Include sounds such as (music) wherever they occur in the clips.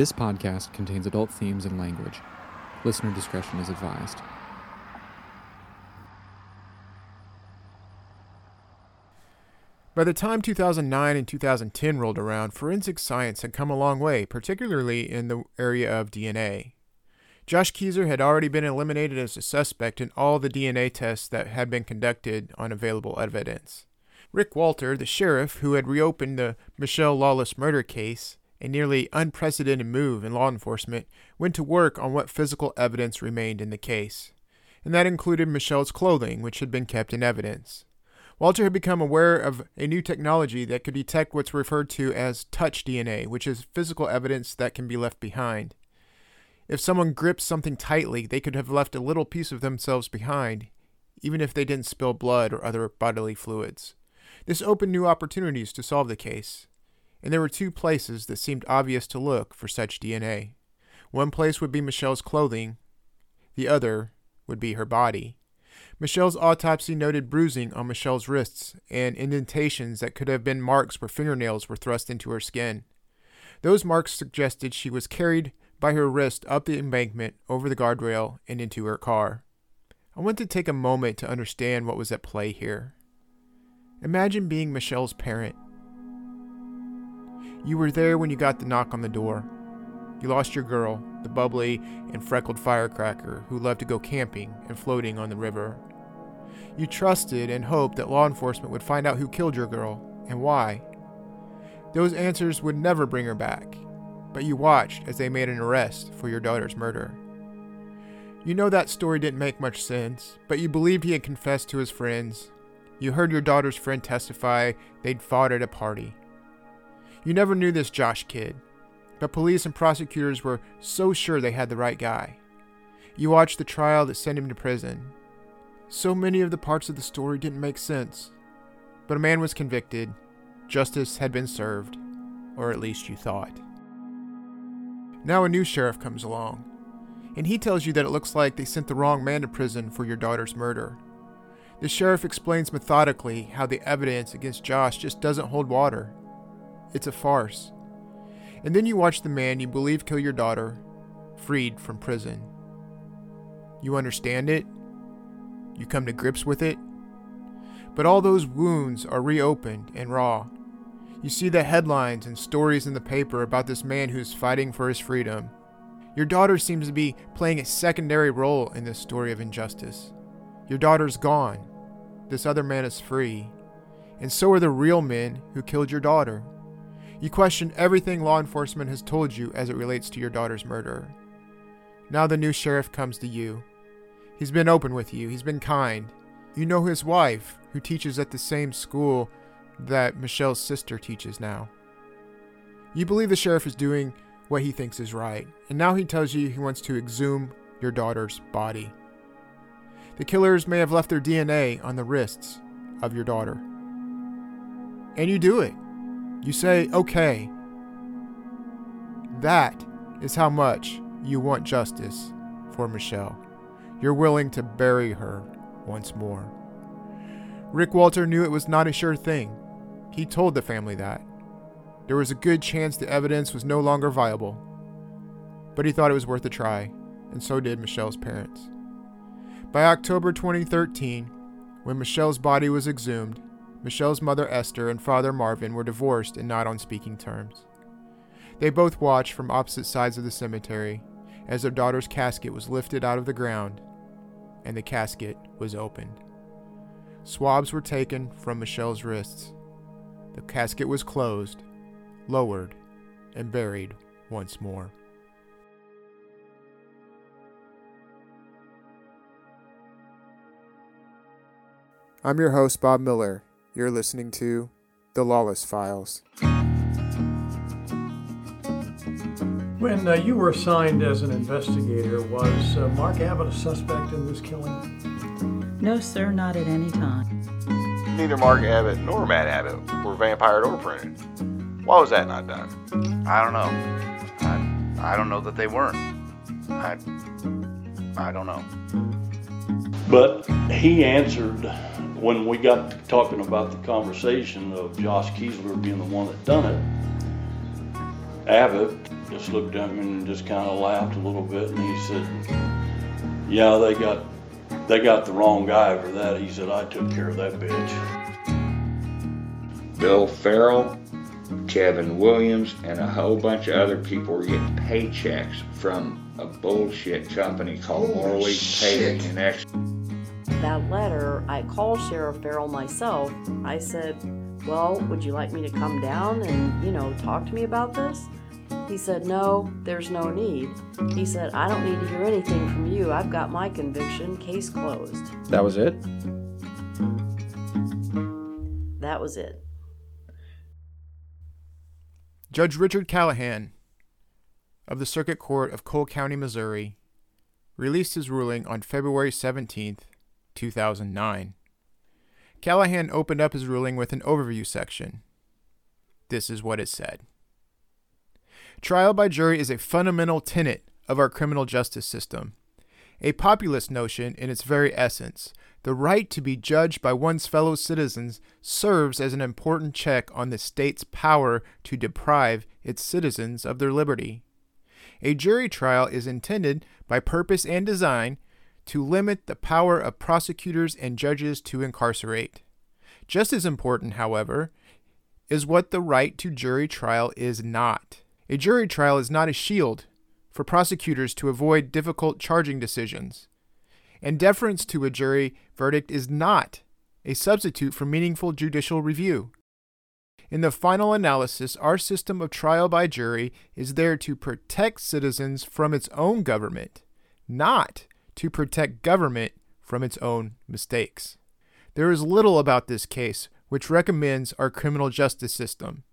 This podcast contains adult themes and language. Listener discretion is advised. By the time 2009 and 2010 rolled around, forensic science had come a long way, particularly in the area of DNA. Josh Kezer had already been eliminated as a suspect in all the DNA tests that had been conducted on available evidence. Rick Walter, the sheriff who had reopened the Michelle Lawless murder case, a nearly unprecedented move in law enforcement, went to work on what physical evidence remained in the case. And that included Michelle's clothing, which had been kept in evidence. Walter had become aware of a new technology that could detect what's referred to as touch DNA, which is physical evidence that can be left behind. If someone grips something tightly, they could have left a little piece of themselves behind, even if they didn't spill blood or other bodily fluids. This opened new opportunities to solve the case, and there were two places that seemed obvious to look for such DNA. One place would be Michelle's clothing, the other would be her body. Michelle's autopsy noted bruising on Michelle's wrists and indentations that could have been marks where fingernails were thrust into her skin. Those marks suggested she was carried by her wrist up the embankment, over the guardrail, and into her car. I want to take a moment to understand what was at play here. Imagine being Michelle's parent. You were there when you got the knock on the door. You lost your girl, the bubbly and freckled firecracker who loved to go camping and floating on the river. You trusted and hoped that law enforcement would find out who killed your girl and why. Those answers would never bring her back, but you watched as they made an arrest for your daughter's murder. You know that story didn't make much sense, but you believed he had confessed to his friends. You heard your daughter's friend testify they'd fought at a party. You never knew this Josh kid, but police and prosecutors were so sure they had the right guy. You watched the trial that sent him to prison. So many of the parts of the story didn't make sense, but a man was convicted, justice had been served, or at least you thought. Now a new sheriff comes along, and he tells you that it looks like they sent the wrong man to prison for your daughter's murder. The sheriff explains methodically how the evidence against Josh just doesn't hold water. It's a farce. And then you watch the man you believe kill your daughter, freed from prison. You understand it. You come to grips with it. But all those wounds are reopened and raw. You see the headlines and stories in the paper about this man who's fighting for his freedom. Your daughter seems to be playing a secondary role in this story of injustice. Your daughter's gone. This other man is free. And so are the real men who killed your daughter. You question everything law enforcement has told you as it relates to your daughter's murder. Now the new sheriff comes to you. He's been open with you, he's been kind. You know his wife, who teaches at the same school that Michelle's sister teaches now. You believe the sheriff is doing what he thinks is right, and now he tells you he wants to exhume your daughter's body. The killers may have left their DNA on the wrists of your daughter. And you do it. You say, okay. That is how much you want justice for Michelle. You're willing to bury her once more. Rick Walter knew it was not a sure thing. He told the family that. There was a good chance the evidence was no longer viable. But he thought it was worth a try, and so did Michelle's parents. By October 2013, when Michelle's body was exhumed, Michelle's mother Esther and father Marvin were divorced and not on speaking terms. They both watched from opposite sides of the cemetery as their daughter's casket was lifted out of the ground and the casket was opened. Swabs were taken from Michelle's wrists. The casket was closed, lowered, and buried once more. I'm your host, Bob Miller. You're listening to The Lawless Files. When uh, you were assigned as an investigator, was uh, Mark Abbott a suspect in this killing? No, sir, not at any time. Neither Mark Abbott nor Matt Abbott were vampired or printed. Why was that not done? I don't know. I, I don't know that they weren't. I, I don't know. But he answered when we got talking about the conversation of Josh Kezer being the one that done it. Abbott just looked at me and just kind of laughed a little bit, and he said, "Yeah, they got they got the wrong guy for that." He said, "I took care of that bitch." Bill Farrell, Kevin Williams, and a whole bunch of other people were getting paychecks from a bullshit company called Morley Paving and Ex. That letter, I called Sheriff Farrell myself. I said, Well, would you like me to come down and, you know, talk to me about this? He said, No, there's no need. He said, I don't need to hear anything from you. I've got my conviction. Case closed. That was it? That was it. Judge Richard Callahan of the Circuit Court of Cole County, Missouri, released his ruling on February 17th, 2009. Callahan opened up his ruling with an overview section. This is what it said Trial by jury is a fundamental tenet of our criminal justice system, a populist notion in its very essence. The right to be judged by one's fellow citizens serves as an important check on the state's power to deprive its citizens of their liberty. A jury trial is intended, by purpose and design, to limit the power of prosecutors and judges to incarcerate. Just as important, however, is what the right to jury trial is not. A jury trial is not a shield for prosecutors to avoid difficult charging decisions. And deference to a jury verdict is not a substitute for meaningful judicial review. In the final analysis, our system of trial by jury is there to protect citizens from its own government, not to protect government from its own mistakes. There is little about this case which recommends our criminal justice system.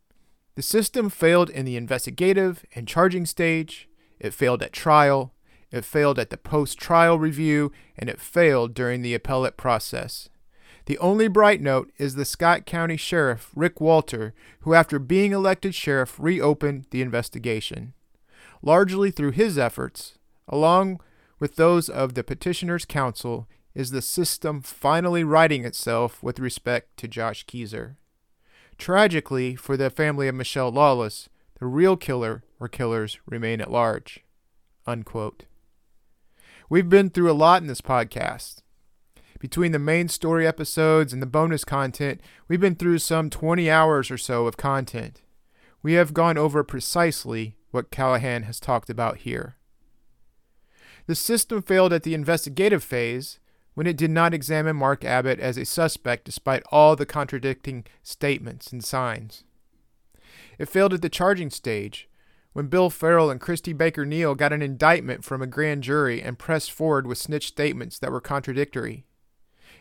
The system failed in the investigative and charging stage, it failed at trial, it failed at the post trial review, and it failed during the appellate process. The only bright note is the Scott County Sheriff, Rick Walter, who, after being elected sheriff, reopened the investigation. Largely through his efforts, along with those of the petitioner's counsel, is the system finally righting itself with respect to Josh Kezer. Tragically, for the family of Michelle Lawless, the real killer or killers remain at large. Unquote. We've been through a lot in this podcast. Between the main story episodes and the bonus content, we've been through some 20 hours or so of content. We have gone over precisely what Callahan has talked about here. The system failed at the investigative phase when it did not examine Mark Abbott as a suspect despite all the contradicting statements and signs. It failed at the charging stage when Bill Farrell and Christy Baker Neal got an indictment from a grand jury and pressed forward with snitch statements that were contradictory.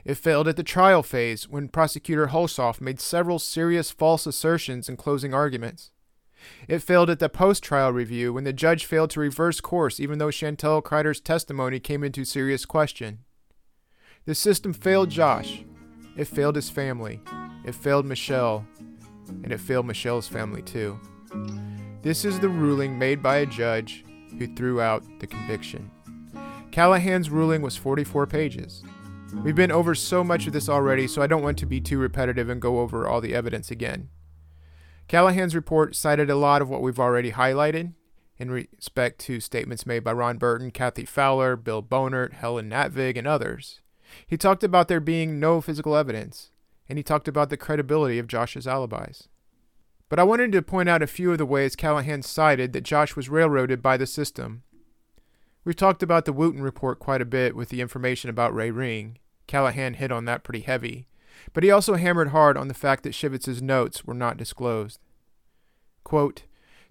It failed at the trial phase when prosecutor Hulshoff made several serious false assertions in closing arguments. It failed at the post trial review when the judge failed to reverse course even though Chantel Kreider's testimony came into serious question. The system failed Josh. It failed his family. It failed Michelle. And it failed Michelle's family too. This is the ruling made by a judge who threw out the conviction. Callahan's ruling was 44 pages. We've been over so much of this already, so I don't want to be too repetitive and go over all the evidence again. Callahan's report cited a lot of what we've already highlighted in respect to statements made by Ron Burton, Kathy Fowler, Bill Bonert, Helen Natvig, and others. He talked about there being no physical evidence, and he talked about the credibility of Josh's alibis. But I wanted to point out a few of the ways Callahan cited that Josh was railroaded by the system. We've talked about the Wooten report quite a bit with the information about Ray Ring. Callahan hit on that pretty heavy. But he also hammered hard on the fact that Shivitz's notes were not disclosed. Quote,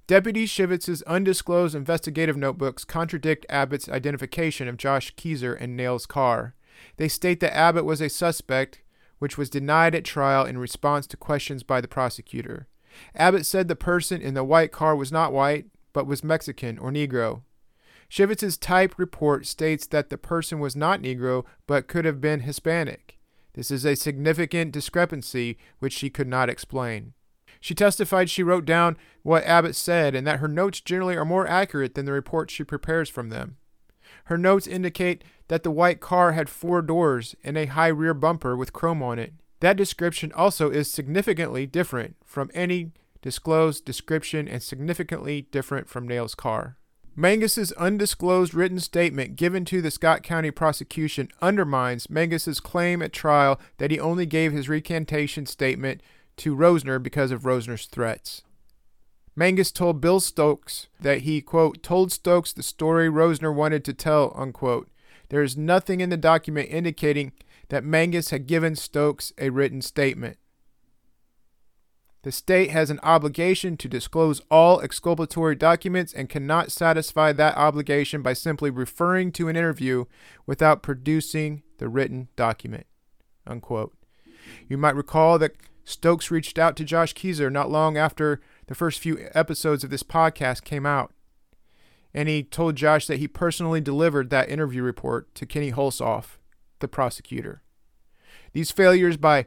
Deputy Shivitz's undisclosed investigative notebooks contradict Abbott's identification of Josh Kezer and Nail's car. They state that Abbott was a suspect, which was denied at trial in response to questions by the prosecutor. Abbott said the person in the white car was not white, but was Mexican or Negro. Shivitz's typed report states that the person was not Negro, but could have been Hispanic. This is a significant discrepancy which she could not explain. She testified she wrote down what Abbott said and that her notes generally are more accurate than the reports she prepares from them. Her notes indicate that the white car had four doors and a high rear bumper with chrome on it. That description also is significantly different from any disclosed description and significantly different from Nail's car. Mangus's undisclosed written statement given to the Scott County prosecution undermines Mangus's claim at trial that he only gave his recantation statement to Rosner because of Rosner's threats. Mangus told Bill Stokes that he, quote, told Stokes the story Rosner wanted to tell, unquote. There is nothing in the document indicating that Mangus had given Stokes a written statement. The state has an obligation to disclose all exculpatory documents and cannot satisfy that obligation by simply referring to an interview without producing the written document. Unquote. You might recall that Stokes reached out to Josh Kezer not long after the first few episodes of this podcast came out. And he told Josh that he personally delivered that interview report to Kenny Hulshoff, the prosecutor. These failures by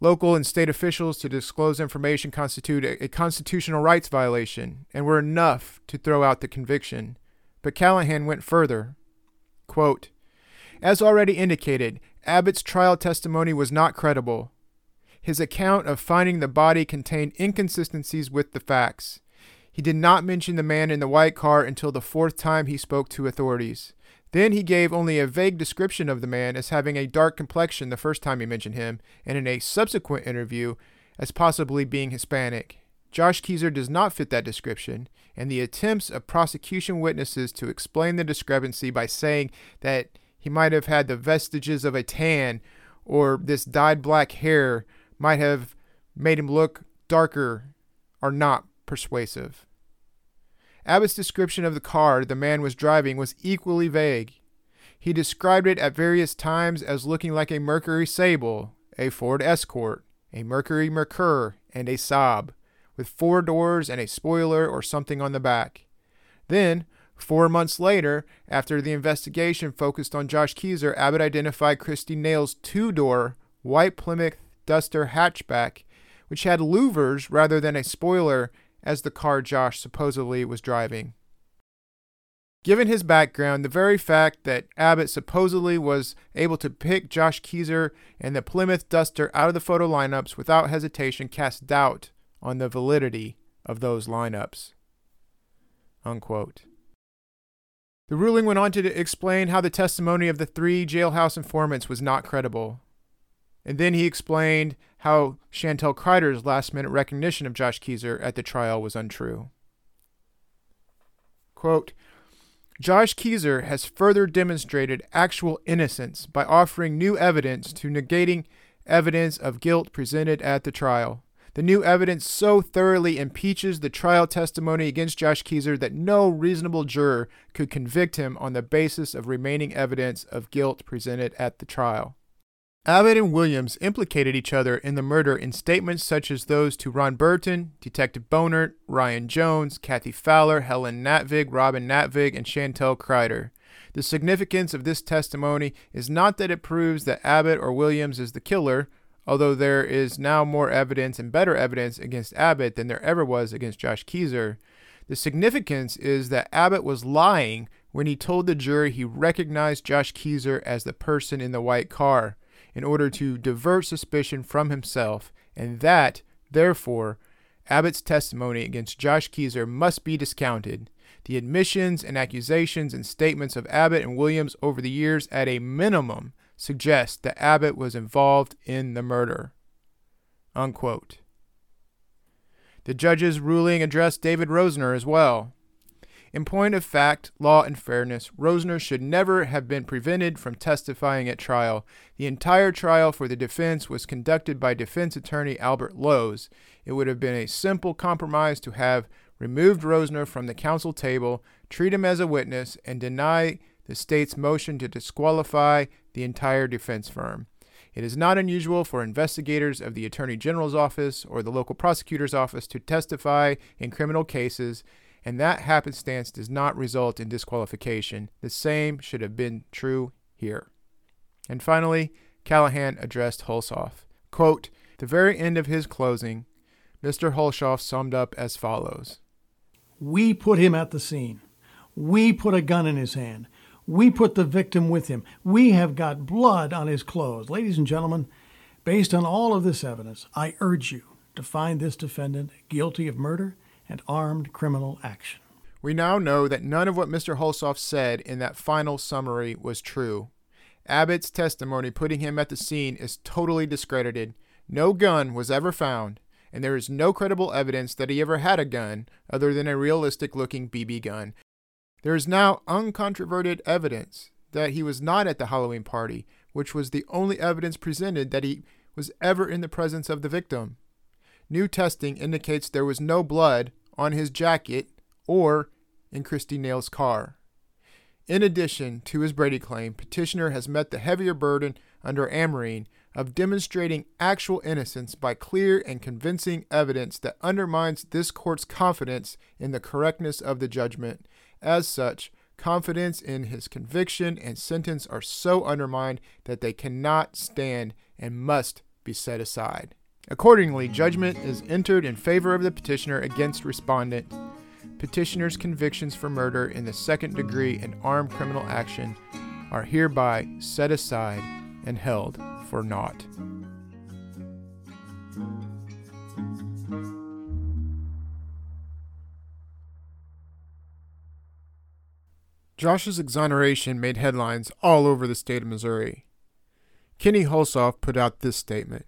local and state officials to disclose information constitute a, a, constitutional rights violation and were enough to throw out the conviction. But Callahan went further. Quote, As already indicated, Abbott's trial testimony was not credible. His account of finding the body contained inconsistencies with the facts. He did not mention the man in the white car until the fourth time he spoke to authorities. Then he gave only a vague description of the man as having a dark complexion the first time he mentioned him, and in a subsequent interview as possibly being Hispanic. Josh Kezer does not fit that description, and the attempts of prosecution witnesses to explain the discrepancy by saying that he might have had the vestiges of a tan or this dyed black hair might have made him look darker are not persuasive. Abbott's description of the car the man was driving was equally vague. He described it at various times as looking like a Mercury Sable, a Ford Escort, a Mercury Merkur, and a Saab, with four doors and a spoiler or something on the back. Then, four months later, after the investigation focused on Josh Kezer, Abbott identified Christy Nail's two door white Plymouth Duster hatchback, which had louvers rather than a spoiler as the car Josh supposedly was driving. Given his background, the very fact that Abbott supposedly was able to pick Josh Kezer and the Plymouth Duster out of the photo lineups without hesitation casts doubt on the validity of those lineups. Unquote. The ruling went on to explain how the testimony of the three jailhouse informants was not credible. And then he explained how Chantel Kreider's last minute recognition of Josh Kezer at the trial was untrue. Quote, Josh Kezer has further demonstrated actual innocence by offering new evidence to negating evidence of guilt presented at the trial. The new evidence so thoroughly impeaches the trial testimony against Josh Kezer that no reasonable juror could convict him on the basis of remaining evidence of guilt presented at the trial. Abbott and Williams implicated each other in the murder in statements such as those to Ron Burton, Detective Bonert, Ryan Jones, Kathy Fowler, Helen Natvig, Robin Natvig, and Chantel Kreider. The significance of this testimony is not that it proves that Abbott or Williams is the killer, although there is now more evidence and better evidence against Abbott than there ever was against Josh Kezer. The significance is that Abbott was lying when he told the jury he recognized Josh Kezer as the person in the white car in order to divert suspicion from himself, and that, therefore, Abbott's testimony against Josh Kezer must be discounted. The admissions and accusations and statements of Abbott and Williams over the years, at a minimum, suggest that Abbott was involved in the murder. Unquote. The judge's ruling addressed David Rosner as well. In point of fact, law, and fairness, Rosner should never have been prevented from testifying at trial. The entire trial for the defense was conducted by defense attorney Albert Lowe's. It would have been a simple compromise to have removed Rosner from the counsel table, treat him as a witness, and deny the state's motion to disqualify the entire defense firm. It is not unusual for investigators of the Attorney General's office or the local prosecutor's office to testify in criminal cases and that happenstance does not result in disqualification. The same should have been true here. And finally, Callahan addressed Hulshoff. Quote, the very end of his closing, Mr. Hulshoff summed up as follows We put him at the scene. We put a gun in his hand. We put the victim with him. We have got blood on his clothes. Ladies and gentlemen, based on all of this evidence, I urge you to find this defendant guilty of murder and armed criminal action. We now know that none of what Mr. Hulshoff said in that final summary was true. Abbott's testimony putting him at the scene is totally discredited. No gun was ever found, and there is no credible evidence that he ever had a gun other than a realistic looking BB gun. There is now uncontroverted evidence that he was not at the Halloween party, which was the only evidence presented that he was ever in the presence of the victim. New testing indicates there was no blood on his jacket or in Christy Nail's car. In addition to his Brady claim, petitioner has met the heavier burden under Amrine of demonstrating actual innocence by clear and convincing evidence that undermines this court's confidence in the correctness of the judgment. As such, confidence in his conviction and sentence are so undermined that they cannot stand and must be set aside. Accordingly, judgment is entered in favor of the petitioner against respondent. Petitioner's convictions for murder in the second degree and armed criminal action are hereby set aside and held for naught. Josh's exoneration made headlines all over the state of Missouri. Kenny Hulshoff put out this statement.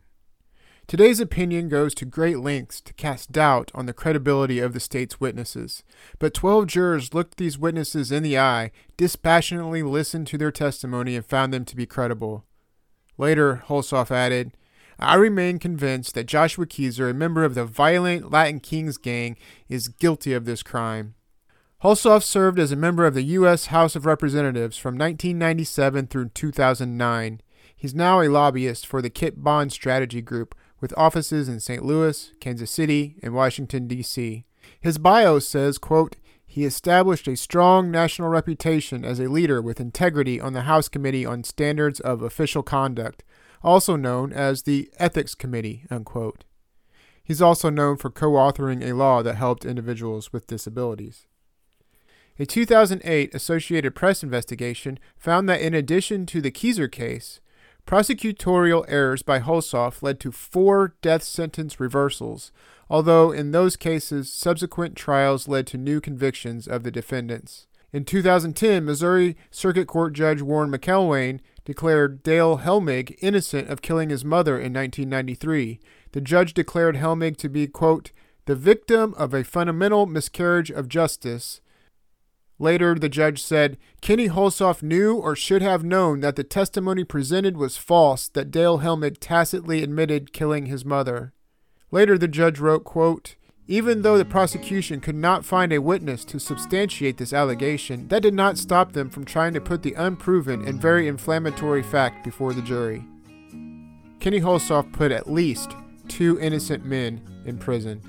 Today's opinion goes to great lengths to cast doubt on the credibility of the state's witnesses, but 12 jurors looked these witnesses in the eye, dispassionately listened to their testimony, and found them to be credible. Later, Hulshoff added, I remain convinced that Joshua Kezer, a member of the violent Latin Kings gang, is guilty of this crime. Hulshoff served as a member of the U.S. House of Representatives from 1997 through 2009. He's now a lobbyist for the Kit Bond Strategy Group, with offices in St. Louis, Kansas City, and Washington, D.C. His bio says, quote, he established a strong national reputation as a leader with integrity on the House Committee on Standards of Official Conduct, also known as the Ethics Committee. Unquote. He's also known for co authoring a law that helped individuals with disabilities. A 2008 Associated Press investigation found that in addition to the Kezer case, prosecutorial errors by Hulshoff led to four death sentence reversals, although in those cases, subsequent trials led to new convictions of the defendants. In 2010, Missouri Circuit Court Judge Warren McElwain declared Dale Helmig innocent of killing his mother in 1993. The judge declared Helmig to be, quote, the victim of a fundamental miscarriage of justice Later, the judge said Kenny Hulshoff knew or should have known that the testimony presented was false, that Dale Helmig tacitly admitted killing his mother. Later, the judge wrote, quote, even though the prosecution could not find a witness to substantiate this allegation, that did not stop them from trying to put the unproven and very inflammatory fact before the jury. Kenny Hulshoff put at least two innocent men in prison.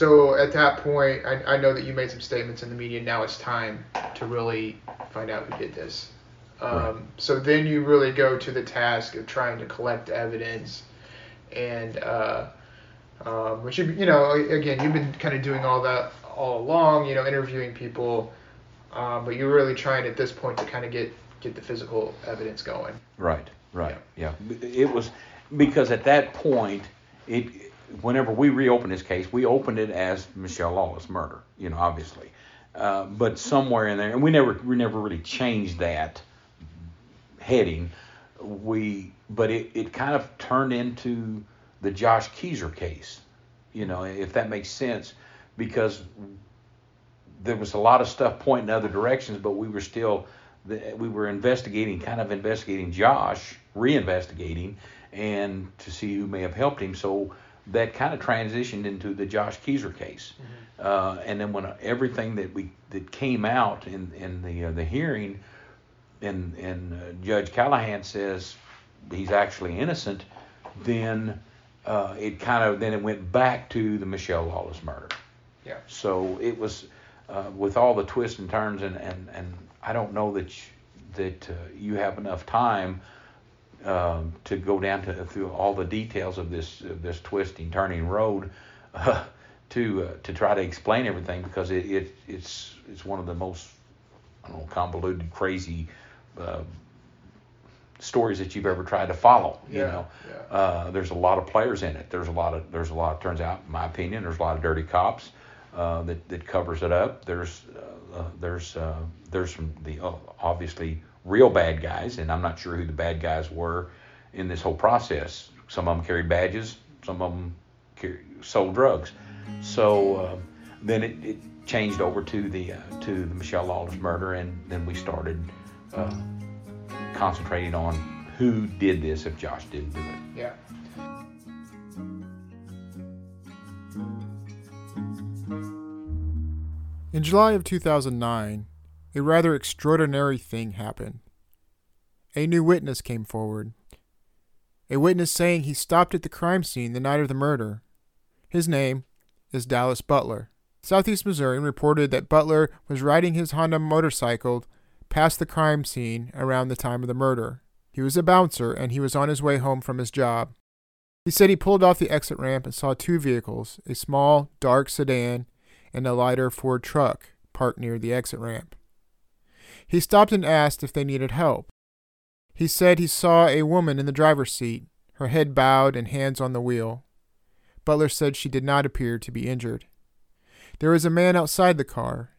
So at that point, I, I know that you made some statements in the media. Now it's time to really find out who did this. Um, right. So then you really go to the task of trying to collect evidence, and uh, um, which you you know again you've been kind of doing all that all along. You know, interviewing people, um, but you're really trying at this point to kind of get get the physical evidence going. Right. Right. Yeah. yeah. It was because at that point it whenever we reopened this case, we opened it as Michelle Lawless murder, you know, obviously. Uh, but somewhere in there, and we never we never really changed that heading. We but it, it kind of turned into the Josh Kezer case, you know, if that makes sense, because there was a lot of stuff pointing in other directions, but we were still we were investigating, kind of investigating Josh, reinvestigating, and to see who may have helped him. So that kind of transitioned into the Josh Kezer case. Mm-hmm. Uh, and then when everything that we that came out in in the uh, the hearing, and and uh, Judge Callahan says he's actually innocent, then uh, it kind of then it went back to the Michelle Lawless murder. Yeah. So it was uh, with all the twists and turns, and and and I don't know that you, that uh, you have enough time um, to go down to through all the details of this uh, this twisting, turning road uh, (laughs) to uh, to try to explain everything because it, it it's it's one of the most I don't know convoluted, crazy, uh, stories that you've ever tried to follow. You Yeah, know, yeah. uh, there's a lot of players in it. There's a lot of there's a lot. Turns out, in my opinion, there's a lot of dirty cops uh, that that covers it up. There's uh, uh, there's uh, there's some the obviously real bad guys, and I'm not sure who the bad guys were in this whole process. Some of them carried badges. Some of them carry, sold drugs. So uh, then it, it changed over to the uh, to the Michelle Lawless murder, and then we started uh, concentrating on who did this if Josh didn't do it. Yeah. In July of 2009, a rather extraordinary thing happened. A new witness came forward. A witness saying he stopped at the crime scene the night of the murder. His name is Dallas Butler. Southeast Missourian reported that Butler was riding his Honda motorcycle past the crime scene around the time of the murder. He was a bouncer and he was on his way home from his job. He said he pulled off the exit ramp and saw two vehicles, a small, dark sedan and a lighter Ford truck, parked near the exit ramp. He stopped and asked if they needed help. He said he saw a woman in the driver's seat, her head bowed and hands on the wheel. Butler said she did not appear to be injured. There was a man outside the car.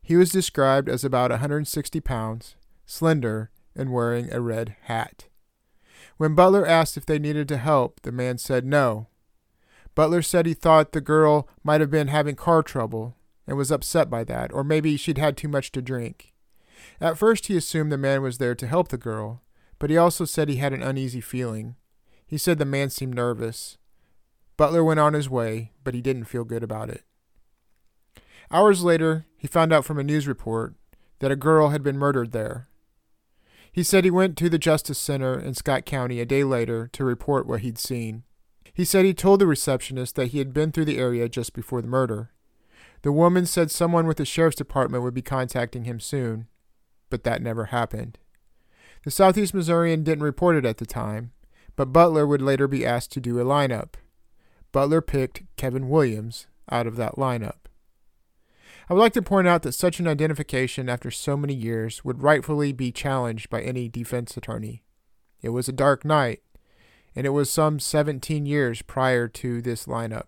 He was described as about 160 pounds, slender, and wearing a red hat. When Butler asked if they needed to help, the man said no. Butler said he thought the girl might have been having car trouble and was upset by that, or maybe she'd had too much to drink. At first, he assumed the man was there to help the girl, but he also said he had an uneasy feeling. He said the man seemed nervous. Butler went on his way, but he didn't feel good about it. Hours later, he found out from a news report that a girl had been murdered there. He said he went to the Justice Center in Scott County a day later to report what he'd seen. He said he told the receptionist that he had been through the area just before the murder. The woman said someone with the sheriff's department would be contacting him soon, but that never happened. The Southeast Missourian didn't report it at the time, but Butler would later be asked to do a lineup. Butler picked Kevin Williams out of that lineup. I would like to point out that such an identification after so many years would rightfully be challenged by any defense attorney. It was a dark night, and it was some 17 years prior to this lineup.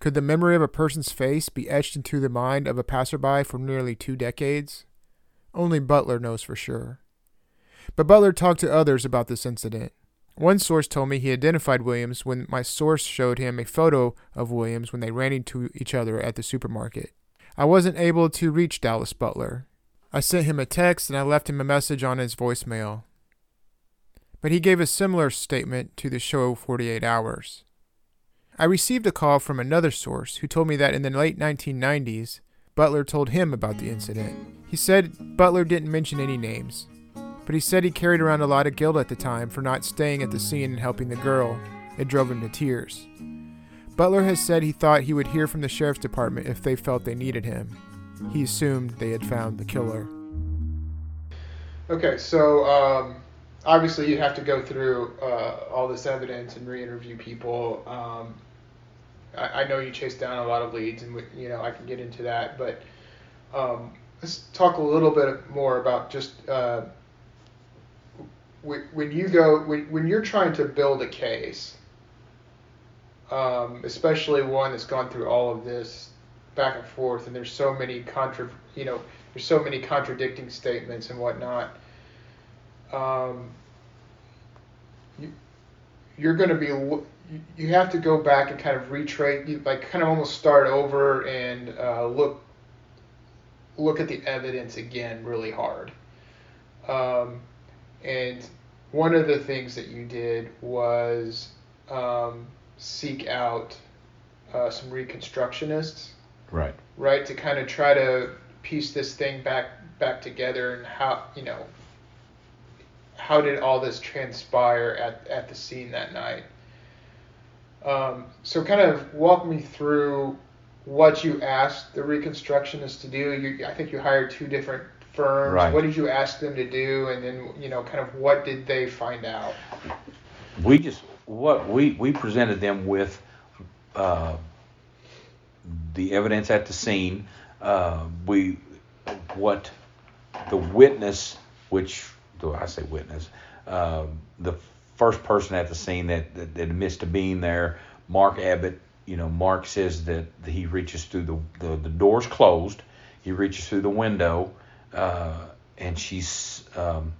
Could the memory of a person's face be etched into the mind of a passerby for nearly two decades? Only Butler knows for sure. But Butler talked to others about this incident. One source told me he identified Williams when my source showed him a photo of Williams when they ran into each other at the supermarket. I wasn't able to reach Dallas Butler. I sent him a text and I left him a message on his voicemail. But he gave a similar statement to the show 48 Hours. I received a call from another source who told me that in the late 1990s, Butler told him about the incident. He said Butler didn't mention any names, but he said he carried around a lot of guilt at the time for not staying at the scene and helping the girl. It drove him to tears. Butler has said he thought he would hear from the sheriff's department if they felt they needed him. He assumed they had found the killer. Okay, so um, obviously you have to go through uh, all this evidence and re-interview people. Um, I, I, know you chased down a lot of leads, and you know I can get into that, but um, let's talk a little bit more about just uh, when you go when, when you're trying to build a case, um, especially one that's gone through all of this back and forth, and there's so many contra you know there's so many contradicting statements and whatnot. Um, you, you're going to be you have to go back and kind of retrace, like kind of almost start over and uh, look look at the evidence again really hard. Um, and one of the things that you did was um, seek out uh, some reconstructionists, right? Right to kind of try to piece this thing back back together and how you know how did all this transpire at, at the scene that night um, so kind of walk me through what you asked the reconstructionists to do. You, i think you hired two different firms. Right. what did you ask them to do? And then you know kind of what did they find out? We just what we we presented them with uh, the evidence at the scene uh, we what the witness which do I say witness, uh, the first person at the scene that, that, that to being there, Mark Abbott. You know, Mark says that he reaches through the the, the doors closed. He reaches through the window, uh, and she's um,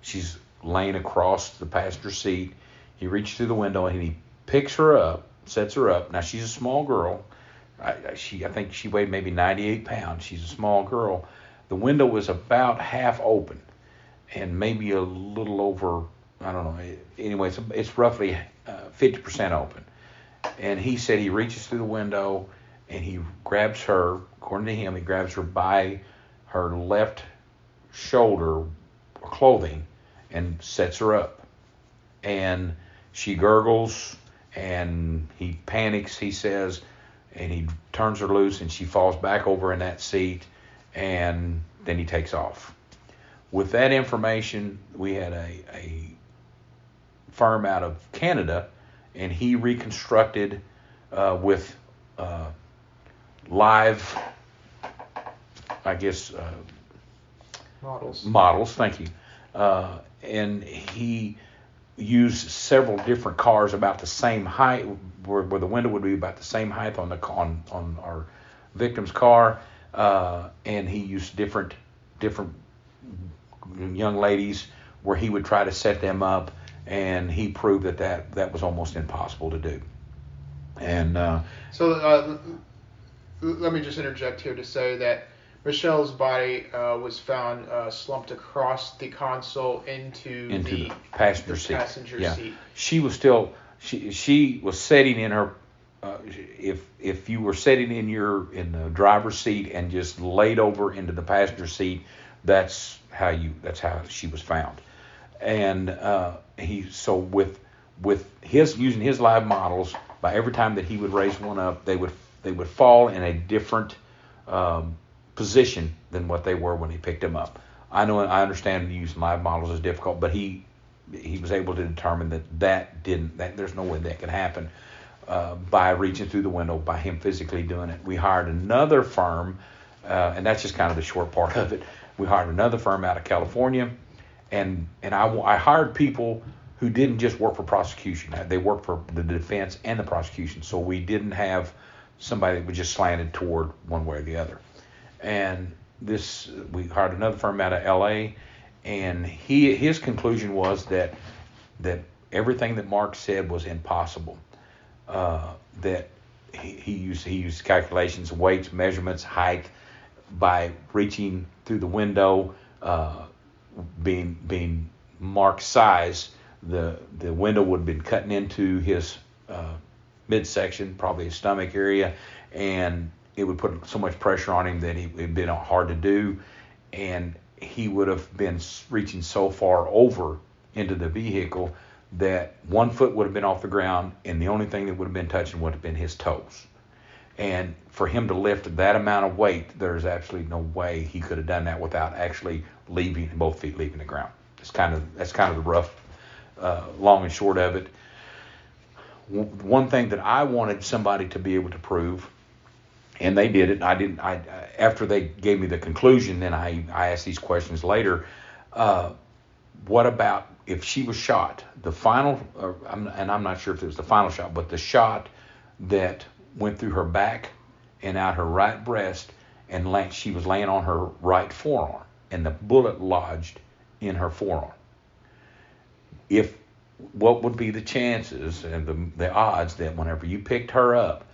she's laying across the passenger seat. He reaches through the window and he picks her up, sets her up. Now she's a small girl. I, she I think she weighed maybe 98 pounds. She's a small girl. The window was about half open, and maybe a little over. I don't know. Anyway, it's, it's roughly uh, 50% open. And he said he reaches through the window and he grabs her. According to him, he grabs her by her left shoulder clothing and sets her up. And she gurgles and he panics, he says, and he turns her loose and she falls back over in that seat and then he takes off. With that information, we had a, a firm out of Canada and he reconstructed uh, with uh, live, I guess, uh, models. Models, thank you. Uh, and he used several different cars about the same height, where, where the window would be about the same height on the on on our victim's car, uh, and he used different different young ladies where he would try to set them up, and he proved that that, that was almost impossible to do. And uh, so, uh, let me just interject here to say that Michelle's body uh, was found uh, slumped across the console into, into the, the passenger the seat. Passenger yeah. seat. She was still she she was sitting in her. Uh, if if you were sitting in your in the driver's seat and just laid over into the passenger seat, that's how you that's how she was found. And uh, he so with with his using his live models, by every time that he would raise one up, they would they would fall in a different um, position than what they were when he picked them up. I know I understand using live models is difficult, but he he was able to determine that that didn't that there's no way that could happen uh, by reaching through the window by him physically doing it. We hired another firm, uh, and that's just kind of the short part of it. We hired another firm out of California, and and I I hired people who didn't just work for prosecution; they worked for the defense and the prosecution. So we didn't have somebody that was just slanted toward one way or the other and this we hired another firm out of L.A. and he his conclusion was that that everything that Mark said was impossible. Uh, that he, he used he used calculations, weights, measurements, height by reaching through the window, uh, being being Mark's size. The the window would have been cutting into his uh, midsection, probably his stomach area, and it would put so much pressure on him that it would have been hard to do, and he would have been reaching so far over into the vehicle that one foot would have been off the ground, and the only thing that would have been touching would have been his toes. And for him to lift that amount of weight, there's absolutely no way he could have done that without actually leaving both feet leaving the ground. It's kind of that's kind of the rough, uh, long and short of it. One thing that I wanted somebody to be able to prove and they did it. I didn't. I after they gave me the conclusion, then I I asked these questions later. Uh, what about if she was shot? The final, uh, I'm, and I'm not sure if it was the final shot, but the shot that went through her back and out her right breast, and she was laying on her right forearm, and the bullet lodged in her forearm. If what would be the chances and the, the odds that whenever you picked her up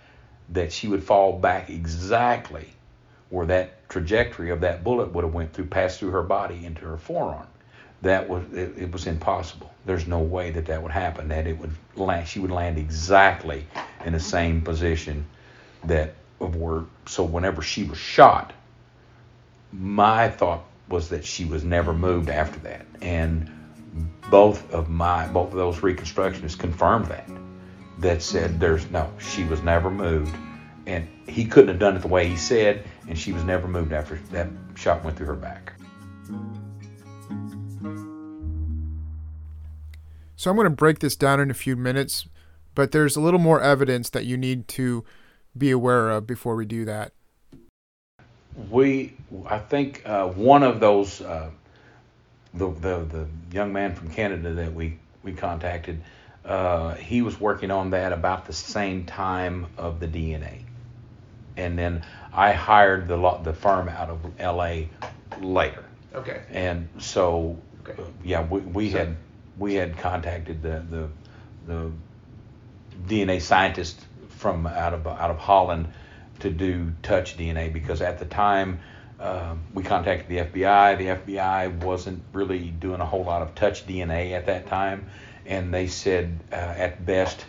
that she would fall back exactly where that trajectory of that bullet would have went through, passed through her body into her forearm. That was it, it was impossible. There's no way that that would happen. That it would land, she would land exactly in the same position that of where. So whenever she was shot, my thought was that she was never moved after that, and both of my both of those reconstructionists confirmed that that said there's no, she was never moved. And he couldn't have done it the way he said, and she was never moved after that shot went through her back. So I'm going to break this down in a few minutes, but there's a little more evidence that you need to be aware of before we do that. We, I think, uh, one of those uh, the, the the young man from Canada that we we contacted, uh, he was working on that about the same time of the DNA, and then I hired the the firm out of L.A. later. Okay. And so, Okay. uh, yeah, we, we So- had we had contacted the the the DNA scientist from out of out of Holland to do touch DNA because at the time uh, we contacted the FBI. The FBI wasn't really doing a whole lot of touch DNA at that time, and they said uh, at best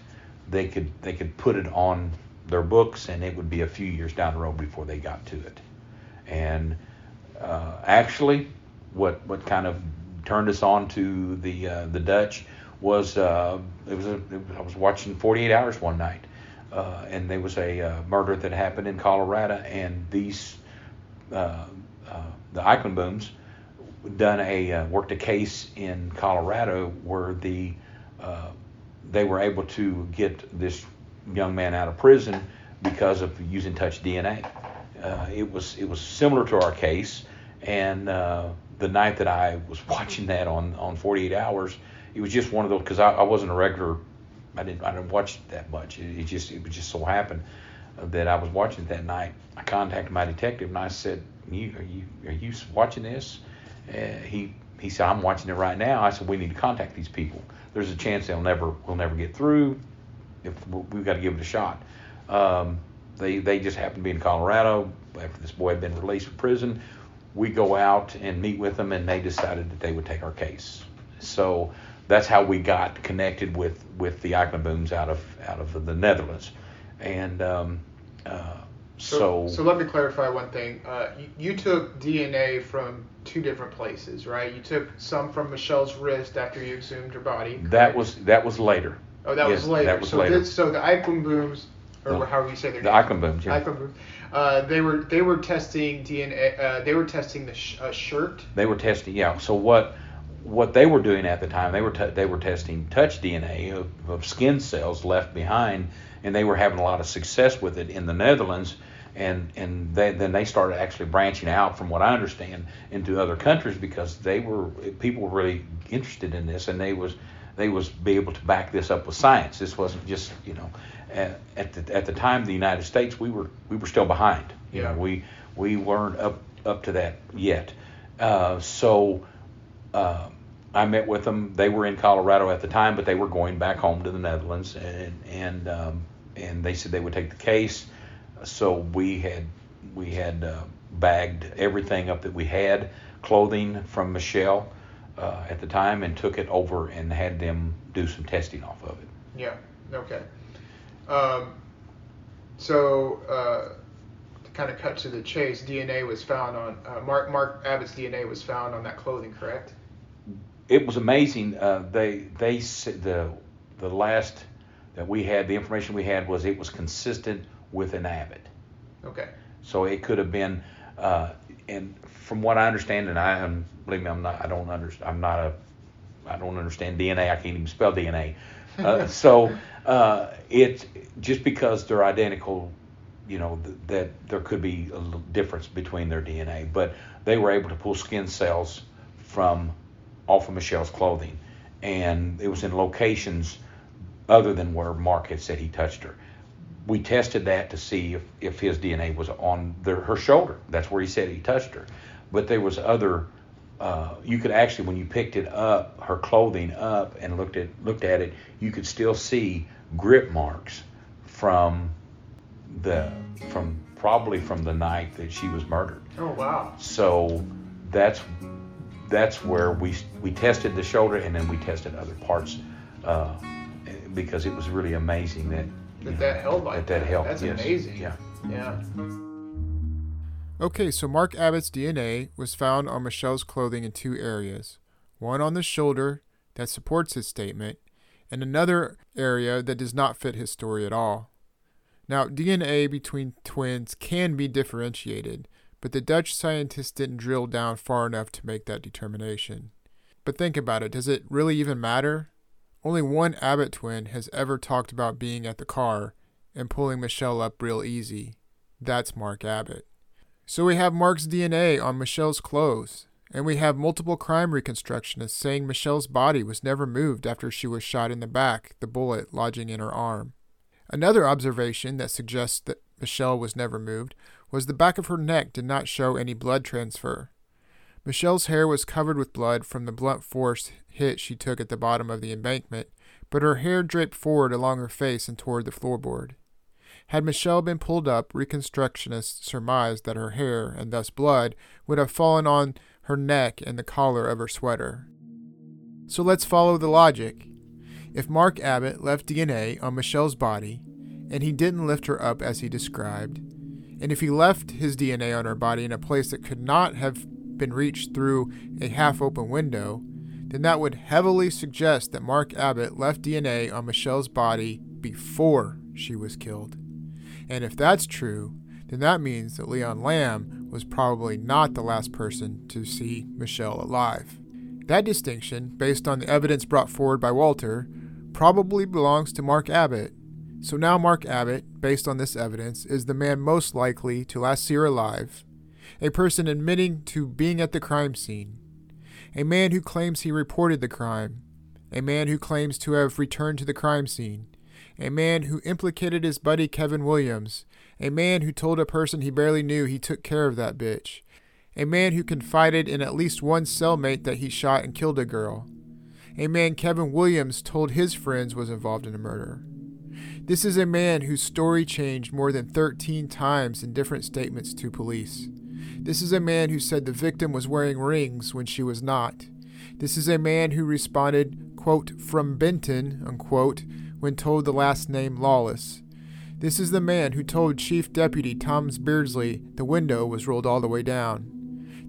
they could they could put it on their books and it would be a few years down the road before they got to it. And uh, actually, what what kind of turned us on to the uh, the Dutch was uh, was a, it was- I was watching 48 Hours one night, uh, and there was a uh, murder that happened in Colorado, and these uh, uh, the Eichenbooms done a uh, worked a case in Colorado where the uh, they were able to get this young man out of prison because of using touch DNA. It was it was similar to our case, and the night that I was (laughs) watching that on on 48 Hours, it was just one of those because I, I wasn't a regular. I didn't I didn't watch it that much. It, it just it just so happened that I was watching it that night. I contacted my detective and I said, "You are you are you watching this?" He he said, "I'm watching it right now." I said, "We need to contact these people. There's a chance they'll never we'll never get through. If we've got to give it a shot." Um, they they just happened to be in Colorado after this boy had been released from prison. We go out and meet with them, and they decided that they would take our case. So that's how we got connected with with the Eichenbooms out of out of the Netherlands, and um, uh, so, so let me clarify one thing. Uh, you, you took DNA from two different places, right? You took some from Michelle's wrist after you exhumed her body. that was that was later. Oh, that Yes, was later. that was so later. This, so the Eichenbooms, or The- however you say their the name. Eichenbooms, yeah. Uh, they were they were testing DNA. Uh, they were testing the sh- uh, shirt. They were testing, yeah. So what what they were doing at the time, they were t- they were testing touch DNA of, of skin cells left behind, and they were having a lot of success with it in the Netherlands. And and they, then they started actually branching out, from what I understand, into other countries because they were people were really interested in this, and they was they was be able to back this up with science. This wasn't just you know at, at the at the time the United States we were we were still behind. You know we we weren't up up to that yet. Uh, so uh, I met with them. They were in Colorado at the time, but they were going back home to the Netherlands, and and um, and they said they would take the case. So we had we had uh, bagged everything up that we had, clothing from Michelle uh, at the time, and took it over and had them do some testing off of it. Yeah. Okay. Um, so uh, to kind of cut to the chase, DNA was found on uh, Mark Mark Abbott's DNA was found on that clothing, correct? It was amazing. Uh, they they the the last that we had, the information we had was it was consistent with an Abbott. Okay. So it could have been, uh, and from what I understand, and I believe me, I'm not, I don't understand, I'm not a, I don't understand DNA. I can't even spell DNA. Uh, (laughs) so uh, it just because they're identical, you know, th- that there could be a difference between their DNA, but they were able to pull skin cells from off of Michelle's clothing, and it was in locations other than where Mark had said he touched her. We tested that to see if, if his DNA was on their, her shoulder. That's where he said he touched her. But there was other. Uh, you could actually, when you picked it up, her clothing up, and looked at looked at it, you could still see grip marks from the from probably from the night that she was murdered. Oh wow. So that's that's where we we tested the shoulder and then we tested other parts uh, because it was really amazing that you That know, that held like that that held. That's yes. amazing. Yeah. Yeah. Okay, so Mark Abbott's DNA was found on Michelle's clothing in two areas one on the shoulder that supports his statement, and another area that does not fit his story at all. Now, DNA between twins can be differentiated, but the Dutch scientists didn't drill down far enough to make that determination. But think about it does it really even matter? Only one Abbott twin has ever talked about being at the car and pulling Michelle up real easy. That's Mark Abbott. So we have Mark's DNA on Michelle's clothes, and we have multiple crime reconstructionists saying Michelle's body was never moved after she was shot in the back, the bullet lodging in her arm. Another observation that suggests that Michelle was never moved was the back of her neck did not show any blood transfer. Michelle's hair was covered with blood from the blunt force hit she took at the bottom of the embankment, but her hair draped forward along her face and toward the floorboard. Had Michelle been pulled up, reconstructionists surmised that her hair, and thus blood, would have fallen on her neck and the collar of her sweater. So let's follow the logic. If Mark Abbott left DNA on Michelle's body, and he didn't lift her up as he described, and if he left his DNA on her body in a place that could not have been reached through a half open window, then that would heavily suggest that Mark Abbott left DNA on Michelle's body before she was killed. And if that's true, then that means that Leon Lamb was probably not the last person to see Michelle alive. That distinction, based on the evidence brought forward by Walter, probably belongs to Mark Abbott. So now Mark Abbott, based on this evidence, is the man most likely to last see her alive, a person admitting to being at the crime scene, a man who claims he reported the crime, a man who claims to have returned to the crime scene, a man who implicated his buddy Kevin Williams, a man who told a person he barely knew he took care of that bitch, a man who confided in at least one cellmate that he shot and killed a girl, a man Kevin Williams told his friends was involved in a murder. This is a man whose story changed more than 13 times in different statements to police. This is a man who said the victim was wearing rings when she was not. This is a man who responded, quote, from Benton, unquote, when told the last name Lawless. This is the man who told Chief Deputy Thomas Beardsley the window was rolled all the way down.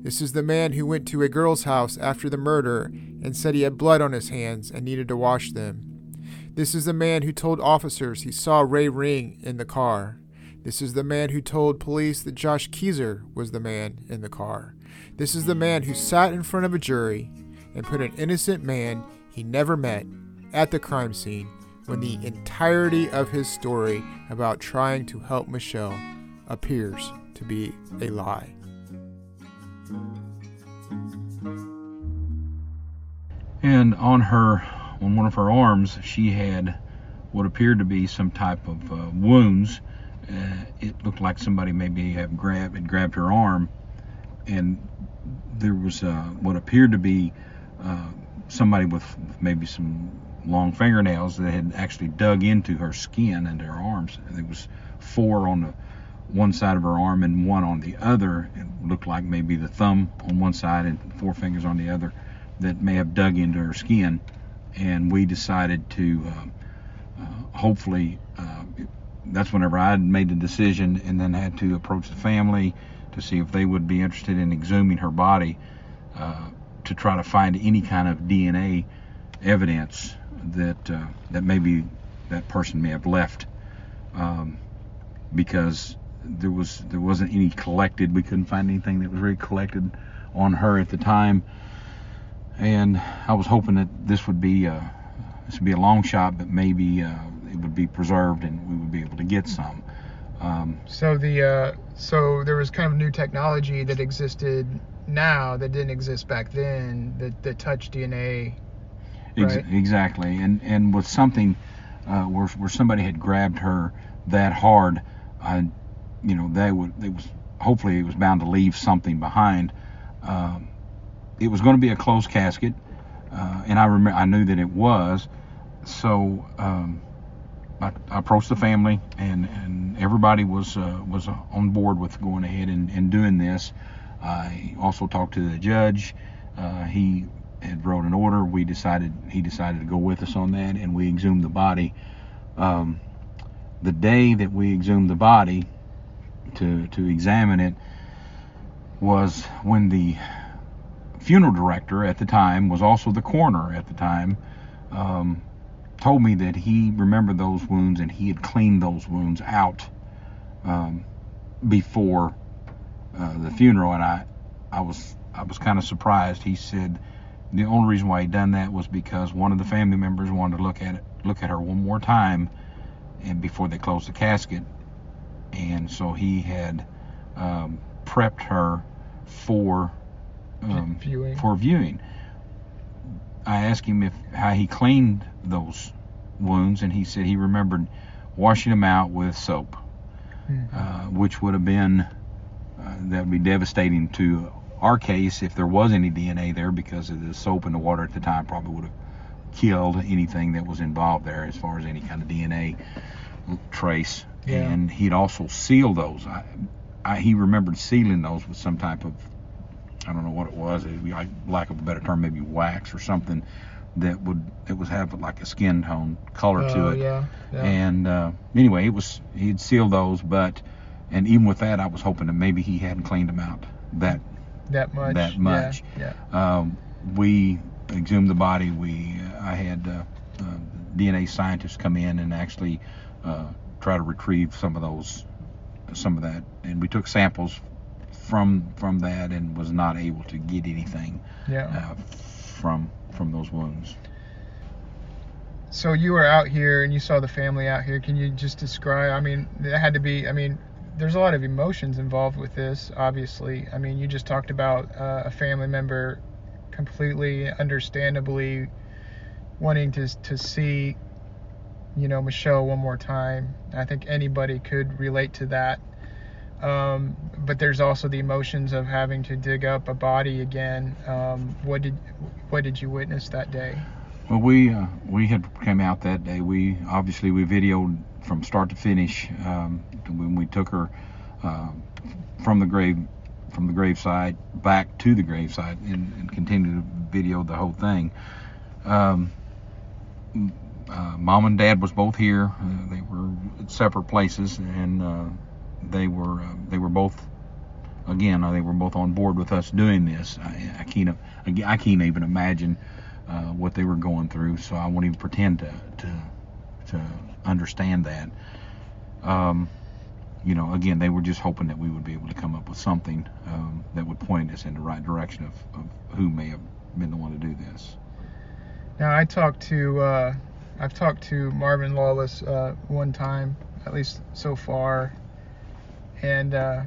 This is the man who went to a girl's house after the murder and said he had blood on his hands and needed to wash them. This is the man who told officers he saw Ray Ring in the car. This is the man who told police that Josh Kezer was the man in the car. This is the man who sat in front of a jury and put an innocent man he never met at the crime scene when the entirety of his story about trying to help Michelle appears to be a lie. And on her, on one of her arms, she had what appeared to be some type of uh, wounds. Uh, it looked like somebody maybe had grabbed had grabbed her arm, and there was uh, what appeared to be uh, somebody with maybe some long fingernails that had actually dug into her skin and her arms. There was four on the one side of her arm and one on the other. It looked like maybe the thumb on one side and four fingers on the other that may have dug into her skin. And we decided to uh, uh, hopefully, uh, that's whenever I made the decision and then had to approach the family to see if they would be interested in exhuming her body uh, to try to find any kind of DNA evidence that uh, that maybe that person may have left um, because there was there wasn't any collected. We couldn't find anything that was really collected on her at the time, and I was hoping that this would be uh, this would be a long shot, but maybe uh, it would be preserved and we would be able to get some. Um, so the uh, so there was kind of new technology that existed now that didn't exist back then that that touched DNA. Ex- Right. exactly, and and with something uh, where where somebody had grabbed her that hard, I, you know, they would it was hopefully it was bound to leave something behind. Um, it was going to be a closed casket, uh, and I remember I knew that it was, so um, I, I approached the family, and and everybody was uh, was on board with going ahead and, and doing this. I also talked to the judge. Uh, he had wrote an order. We decided he decided to go with us on that, and we exhumed the body. Um, the day that we exhumed the body to to examine it was when the funeral director at the time was also the coroner at the time. Um, told me that he remembered those wounds and he had cleaned those wounds out um, before uh, the funeral, and I I was I was kind of surprised. He said the only reason why he done that was because one of the family members wanted to look at it, look at her one more time, and before they closed the casket, and so he had um, prepped her for um, viewing. for viewing. I asked him if how he cleaned those wounds, and he said he remembered washing them out with soap, mm-hmm. uh, which would have been uh, that would be devastating to our case if there was any DNA there because of the soap in the water at the time probably would have killed anything that was involved there as far as any kind of DNA trace. Yeah. And he'd also sealed those. I, I, he remembered sealing those with some type of I don't know what it was. It like lack of a better term, maybe wax or something that would it was have like a skin tone color uh, to oh, it. Yeah, yeah. And uh, anyway, it was he'd sealed those, but and even with that, I was hoping that maybe he hadn't cleaned them out that that much. That much. Yeah. yeah. Um, we exhumed the body. We I had uh, uh DNA scientists come in and actually uh, try to retrieve some of those some of that, and we took samples from from that and was not able to get anything yeah. uh, from from those wounds. So you were out here and you saw the family out here. Can you just describe? I mean, it had to be. I mean, there's a lot of emotions involved with this. Obviously, I mean, you just talked about uh, a family member completely, understandably, wanting to to see, you know, Michelle one more time. I think anybody could relate to that. Um, but there's also the emotions of having to dig up a body again. Um, what did what did you witness that day? Well, we uh, we had came out that day. We obviously we videoed from start to finish um, when we took her uh, from the grave from the graveside back to the graveside and, and continued to video the whole thing. Um, uh, mom and dad was both here. Uh, they were at separate places, and uh, they were uh, they were both again they were both on board with us doing this. I, I can't I can't even imagine uh, what they were going through, so I won't even pretend to to to understand that. Um, you know, again, they were just hoping that we would be able to come up with something um, that would point us in the right direction of, of, who may have been the one to do this. Now, I talked to, uh, I've talked to Marvin Lawless uh, one time, at least so far, and uh,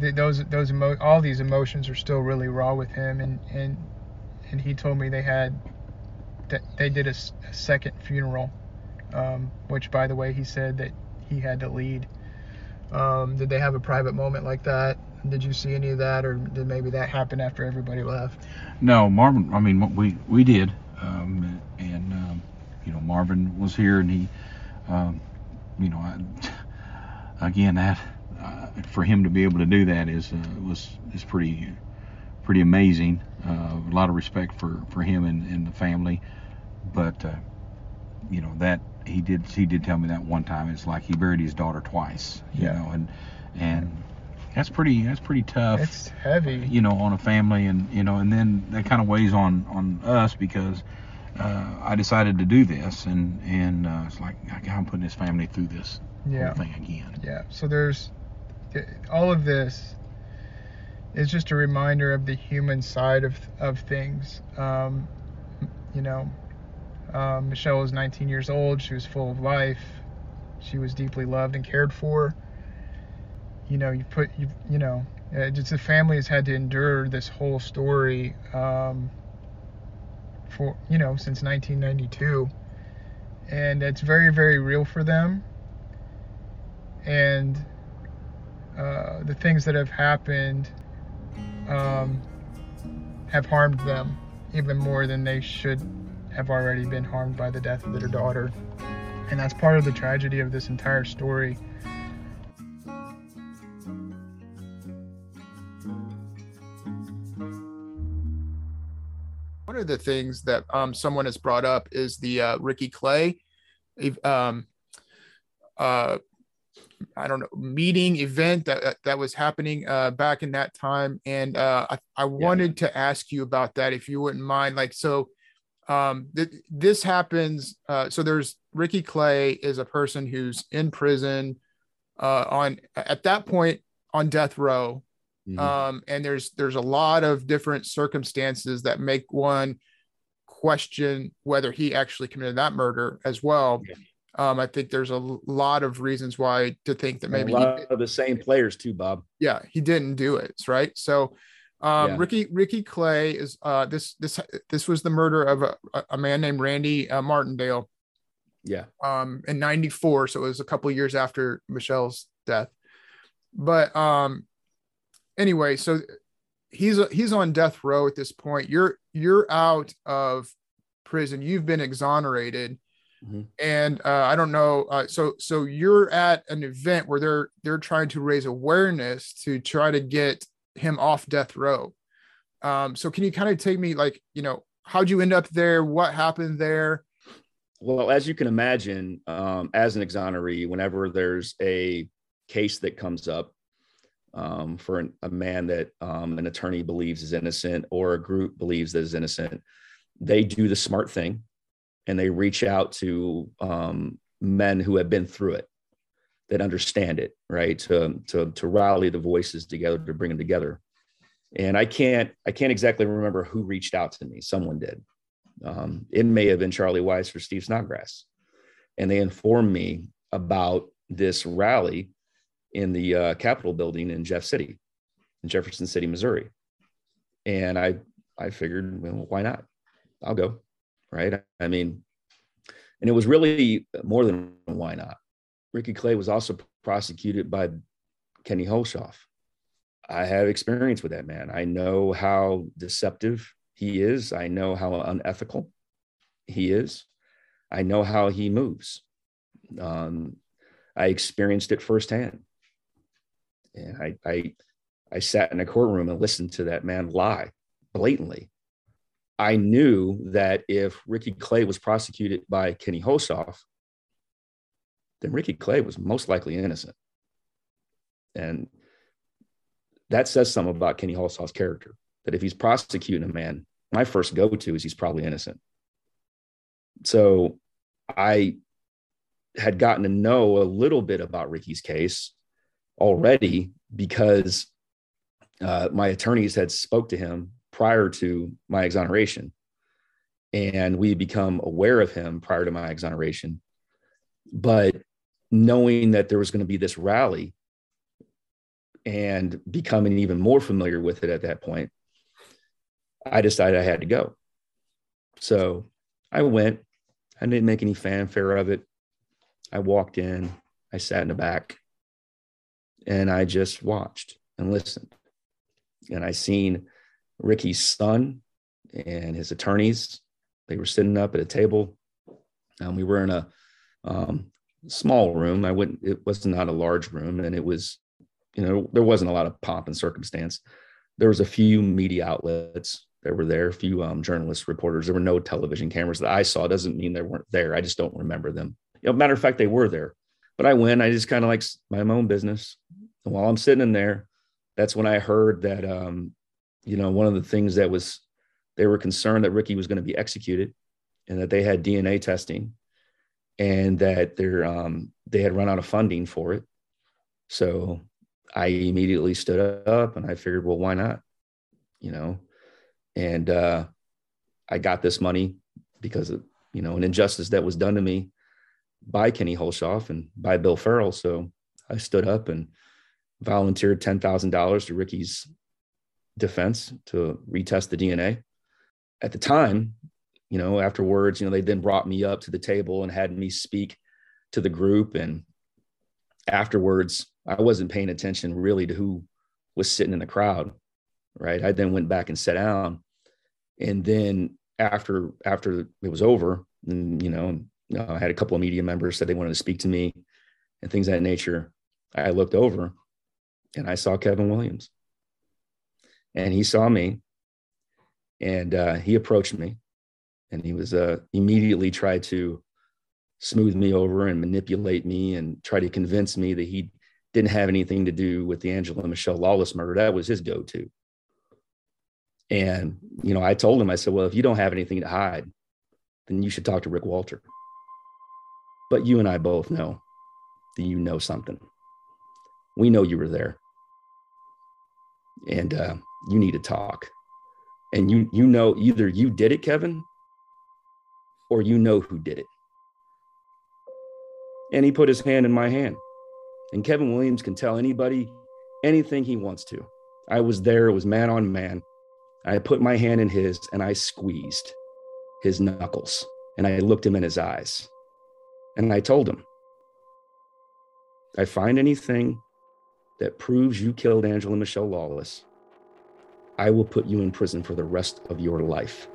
th- those those emo- all these emotions are still really raw with him, and and and he told me they had that they did a, second funeral, um, which by the way he said that he had to lead. Um, did they have a private moment like that? Did you see any of that, or did maybe that happen after everybody left? No, Marvin. I mean, we we did, um, and um, you know, Marvin was here, and he, um, you know, I, (laughs) again that for him to be able to do that is uh, was is pretty pretty amazing. Uh, a lot of respect for for him and, and the family, but uh, you know that he did he did tell me that one time. It's like he buried his daughter twice. You yeah. know, and and that's pretty that's pretty tough. It's heavy. You know, on a family, and you know, and then that kind of weighs on on us because. Uh, I decided to do this, and and uh, it's like I'm putting this family through this yeah. whole thing again. Yeah. So there's all of this is just a reminder of the human side of of things. Um, you know, um, Michelle was 19 years old. She was full of life. She was deeply loved and cared for. You know, you put you you know, uh, just the family has had to endure this whole story um, for you know since 1992, and it's very very real for them. And uh, the things that have happened um, have harmed them even more than they should have already been harmed by the death of their daughter. And that's part of the tragedy of this entire story. One of the things that um, someone has brought up is the uh, Ricky Clay um, uh, I don't know meeting event that that was happening uh, back in that time, and uh, I, I wanted yeah. to ask you about that if you wouldn't mind. Like, so um, th- this happens. Uh, so there's Ricky Clay is a person who's in prison uh, on at that point on death row, mm-hmm. um, and there's there's a lot of different circumstances that make one question whether he actually committed that murder as well. Yeah. Um, I think there's a lot of reasons why to think that maybe a lot he, of the same players too, Bob. Yeah, he didn't do it, right? So, Um, Yeah. Ricky Ricky Clay is uh, this this this was the murder of a, a man named Randy uh, Martindale Yeah. um, in '94, so it was a couple years after Michelle's death. But um, anyway, so he's he's on death row at this point. You're you're out of prison. You've been exonerated, Mhm. and uh, I don't know. Uh, so so you're at an event where they're they're trying to raise awareness to try to get him off death row. Um, so can you kind of take me like you know how'd you end up there? What happened there? Well, as you can imagine, um, as an exoneree, whenever there's a case that comes up um, for an, a man that um, an attorney believes is innocent or a group believes that is innocent, they do the smart thing and they reach out to um, men who have been through it that understand it, right? To, to, to rally the voices together, to bring them together. And I can't, I can't exactly remember who reached out to me. Someone did. Um, it may have been Charlie Weiss or Steve Snodgrass. And they informed me about this rally in the uh, Capitol building in Jeff City, in Jefferson City, Missouri. And I, I figured, well, why not? I'll go. Right. I mean, and it was really more than why not. Ricky Clay was also prosecuted by Kenny Hulshoff. I have experience with that man. I know how deceptive he is. I know how unethical he is. I know how he moves. Um, I experienced it firsthand. And I, I, I sat in a courtroom and listened to that man lie blatantly. I knew that if Ricky Clay was prosecuted by Kenny Hulshoff, then Ricky Clay was most likely innocent. And that says something about Kenny Hulshoff's character. That if he's prosecuting a man, my first go to is he's probably innocent. So I had gotten to know a little bit about Ricky's case already because uh, my attorneys had spoke to him prior to my exoneration. And we become aware of him prior to my exoneration. But knowing that there was going to be this rally and becoming even more familiar with it at that point i decided i had to go. So i went. I didn't make any fanfare of it. I walked in i sat in the back and i just watched and listened. And i seen ricky's son and his attorneys they were sitting up at a table and we were in a um, small room. I wouldn't it was not a large room and it was you know there wasn't a lot of pomp and circumstance. There was a few media outlets that were there a few um, journalists reporters. There were no television cameras that i saw. Doesn't mean they weren't there. I just don't remember them. You know matter of fact they were there. But i went i just kind of like my own business. And while i'm sitting in there that's when i heard that um, you know one of the things that was they were concerned that ricky was going to be executed and that they had dna testing and that they're um, they had run out of funding for it. So i immediately stood up and i figured well why not? You know and uh, i got this money because of you know an injustice that was done to me by kenny hulshoff and by bill farrell. So i stood up and volunteered $10000 to ricky's defense to retest the dna at the time you know afterwards you know they then brought me up to the table and had me speak to the group. And afterwards i wasn't paying attention really to who was sitting in the crowd right? I then went back and sat down. And then after after it was over and you know uh, i had a couple of media members said they wanted to speak to me and things that nature. I looked over and i saw kevin williams and he saw me and uh, he approached me and he was uh, immediately tried to smooth me over and manipulate me and try to convince me that he didn't have anything to do with the Angela Michelle Lawless murder. That was his go-to. And you know, I told him, I said, "Well, if you don't have anything to hide, then you should talk to Rick Walter." But you and I both know that you know something. We know you were there, and uh, you need to talk. And you you know either you did it, Kevin, or you know who did it. And he put his hand in my hand. And Kevin Williams can tell anybody anything he wants to. I was there, it was man on man. I put my hand in his and I squeezed his knuckles and I looked him in his eyes. And I told him, I find anything that proves you killed Angela Michelle Lawless, I will put you in prison for the rest of your life.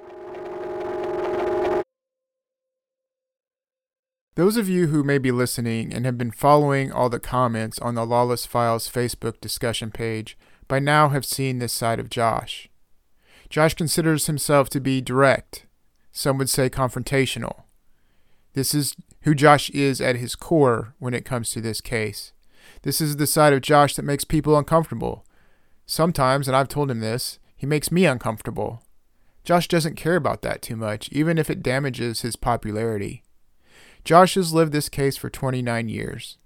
Those of you who may be listening and have been following all the comments on the Lawless Files Facebook discussion page by now have seen this side of Josh. Josh considers himself to be direct, some would say confrontational. This is who Josh is at his core when it comes to this case. This is the side of Josh that makes people uncomfortable. Sometimes, and I've told him this, he makes me uncomfortable. Josh doesn't care about that too much, even if it damages his popularity. Josh has lived this case for 29 years.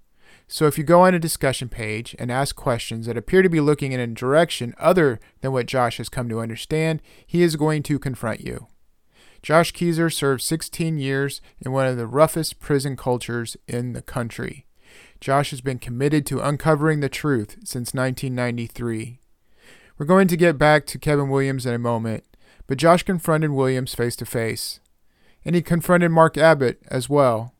So if you go on a discussion page and ask questions that appear to be looking in a direction other than what Josh has come to understand, he is going to confront you. Josh Kezer served 16 years in one of the roughest prison cultures in the country. Josh has been committed to uncovering the truth since 1993. We're going to get back to Kevin Williams in a moment, but Josh confronted Williams face to face. And he confronted Mark Abbott as well.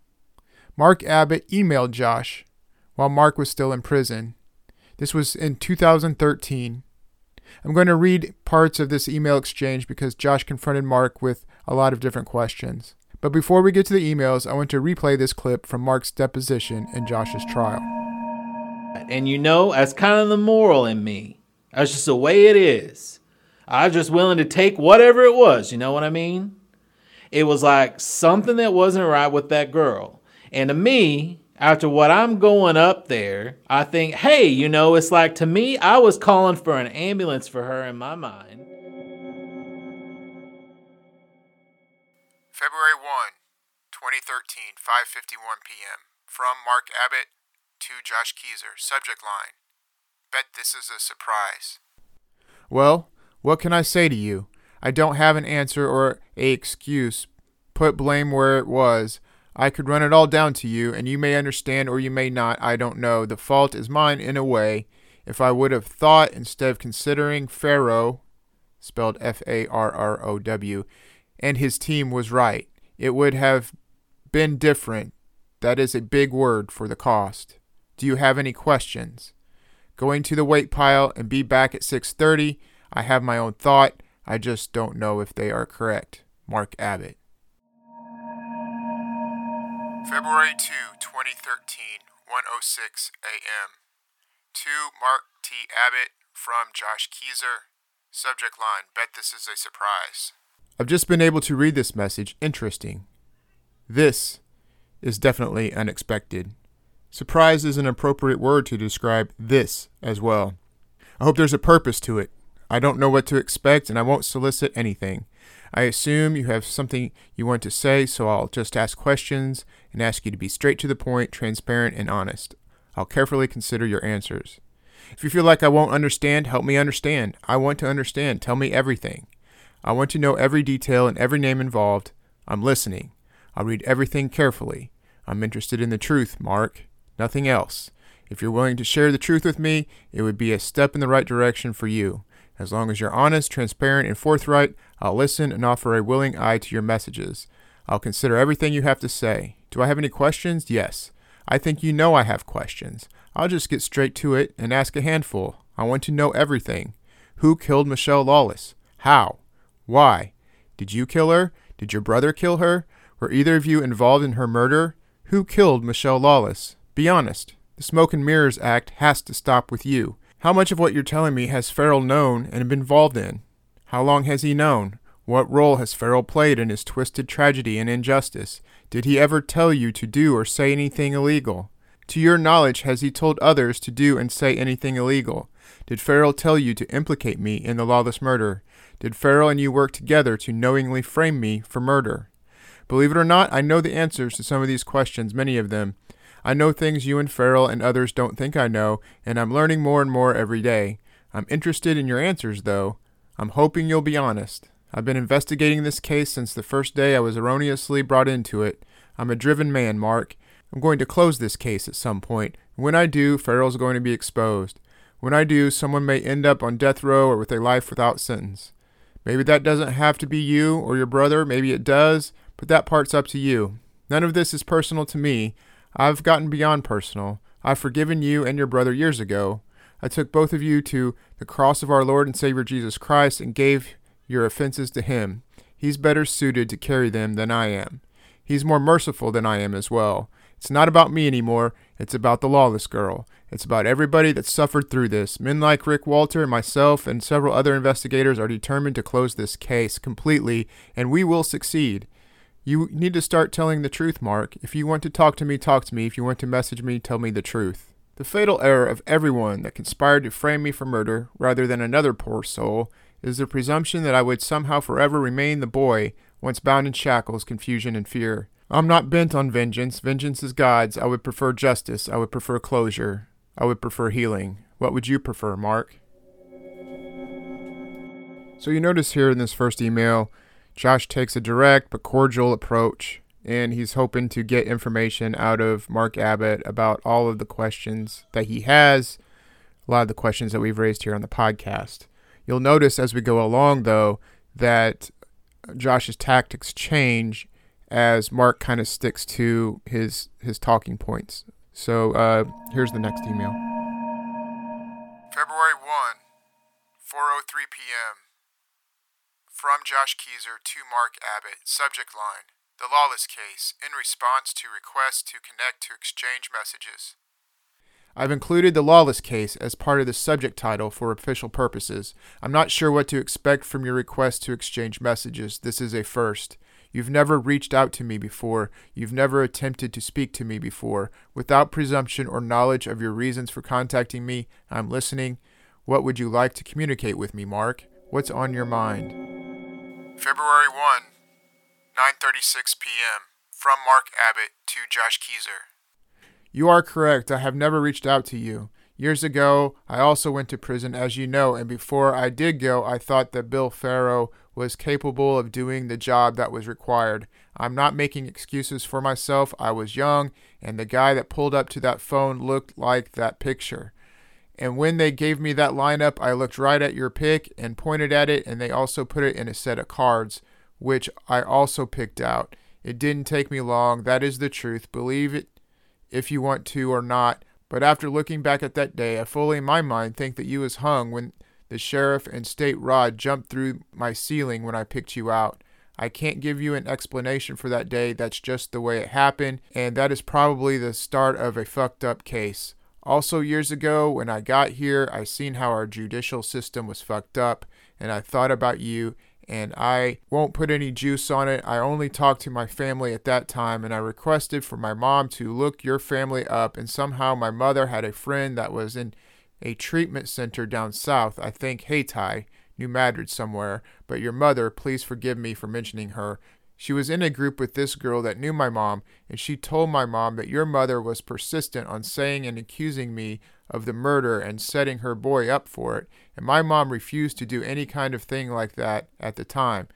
Mark Abbott emailed Josh while Mark was still in prison. This was in 2013. I'm going to read parts of this email exchange because Josh confronted Mark with a lot of different questions. But before we get to the emails, I want to replay this clip from Mark's deposition in Josh's trial. And you know, that's kind of the moral in me. That's just the way it is. I was just willing to take whatever it was, you know what I mean? It was like something that wasn't right with that girl. And to me, after what I'm going up there, I think, hey, you know, it's like to me, I was calling for an ambulance for her in my mind. February 1, 2013, 5:51 p.m. From Mark Abbott to Josh Kezer. Subject line: Bet this is a surprise. Well, what can I say to you? I don't have an answer or a excuse. Put blame where it was. I could run it all down to you, and you may understand or you may not. I don't know. The fault is mine in a way. If I would have thought instead of considering Farrow, spelled F A R R O W, and his team was right, it would have been different. That is a big word for the cost. Do you have any questions? Going to the weight pile and be back at 6:30. I have my own thought. I just don't know if they are correct. Mark Abbott. February 2, 2013, 1:06 a.m. To Mark T. Abbott from Josh Kezer. Subject line: Bet this is a surprise. I've just been able to read this message. Interesting. This is definitely unexpected. Surprise is an appropriate word to describe this as well. I hope there's a purpose to it. I don't know what to expect and I won't solicit anything. I assume you have something you want to say, so I'll just ask questions and ask you to be straight to the point, transparent, and honest. I'll carefully consider your answers. If you feel like I won't understand, help me understand. I want to understand. Tell me everything. I want to know every detail and every name involved. I'm listening. I'll read everything carefully. I'm interested in the truth, Mark. Nothing else. If you're willing to share the truth with me, it would be a step in the right direction for you. As long as you're honest, transparent, and forthright, I'll listen and offer a willing eye to your messages. I'll consider everything you have to say. Do I have any questions? Yes. I think you know I have questions. I'll just get straight to it and ask a handful. I want to know everything. Who killed Michelle Lawless? How? Why? Did you kill her? Did your brother kill her? Were either of you involved in her murder? Who killed Michelle Lawless? Be honest. The Smoke and Mirrors Act has to stop with you. How much of what you're telling me has Farrell known and been involved in? How long has he known? What role has Farrell played in his twisted tragedy and injustice? Did he ever tell you to do or say anything illegal? To your knowledge, has he told others to do and say anything illegal? Did Farrell tell you to implicate me in the lawless murder? Did Farrell and you work together to knowingly frame me for murder? Believe it or not, I know the answers to some of these questions, many of them, I know things you and Farrell and others don't think I know, and I'm learning more and more every day. I'm interested in your answers, though. I'm hoping you'll be honest. I've been investigating this case since the first day I was erroneously brought into it. I'm a driven man, Mark. I'm going to close this case at some point. When I do, Farrell's going to be exposed. When I do, someone may end up on death row or with a life without sentence. Maybe that doesn't have to be you or your brother, maybe it does, but that part's up to you. None of this is personal to me. I've gotten beyond personal. I've forgiven you and your brother years ago. I took both of you to the cross of our Lord and Savior Jesus Christ and gave your offenses to him. He's better suited to carry them than I am. He's more merciful than I am as well. It's not about me anymore. It's about the lawless girl. It's about everybody that suffered through this. Men like Rick Walter and myself and several other investigators are determined to close this case completely, and we will succeed. You need to start telling the truth, Mark. If you want to talk to me, talk to me. If you want to message me, tell me the truth. The fatal error of everyone that conspired to frame me for murder, rather than another poor soul, is the presumption that I would somehow forever remain the boy once bound in shackles, confusion, and fear. I'm not bent on vengeance. Vengeance is God's. I would prefer justice. I would prefer closure. I would prefer healing. What would you prefer, Mark? So you notice here in this first email, Josh takes a direct but cordial approach, and he's hoping to get information out of Mark Abbott about all of the questions that he has, a lot of the questions that we've raised here on the podcast. You'll notice as we go along, though, that Josh's tactics change as Mark kind of sticks to his his talking points. So uh, here's the next email. February 1, 4:03 p.m. From Josh Kezer to Mark Abbott. Subject line: The Lawless Case. In response to requests to connect to exchange messages. I've included the lawless case as part of the subject title for official purposes. I'm not sure what to expect from your request to exchange messages. This is a first. You've never reached out to me before. You've never attempted to speak to me before. Without presumption or knowledge of your reasons for contacting me, I'm listening. What would you like to communicate with me, Mark? What's on your mind? February 1, 9:36 p.m. From Mark Abbott to Josh Kezer. You are correct. I have never reached out to you. Years ago, I also went to prison, as you know, and before I did go, I thought that Bill Farrow was capable of doing the job that was required. I'm not making excuses for myself. I was young, and the guy that pulled up to that phone looked like that picture. And when they gave me that lineup, I looked right at your pick and pointed at it, and they also put it in a set of cards, which I also picked out. It didn't take me long. That is the truth. Believe it if you want to or not. But after looking back at that day, I fully in my mind think that you was hung when the sheriff and state rod jumped through my ceiling when I picked you out. I can't give you an explanation for that day. That's just the way it happened, and that is probably the start of a fucked up case. Also, years ago, when I got here, I seen how our judicial system was fucked up, and I thought about you, and I won't put any juice on it. I only talked to my family at that time, and I requested for my mom to look your family up, and somehow my mother had a friend that was in a treatment center down south, I think Hayti, New Madrid somewhere, but your mother, please forgive me for mentioning her. She was in a group with this girl that knew my mom, and she told my mom that your mother was persistent on saying and accusing me of the murder and setting her boy up for it, and my mom refused to do any kind of thing like that at the time.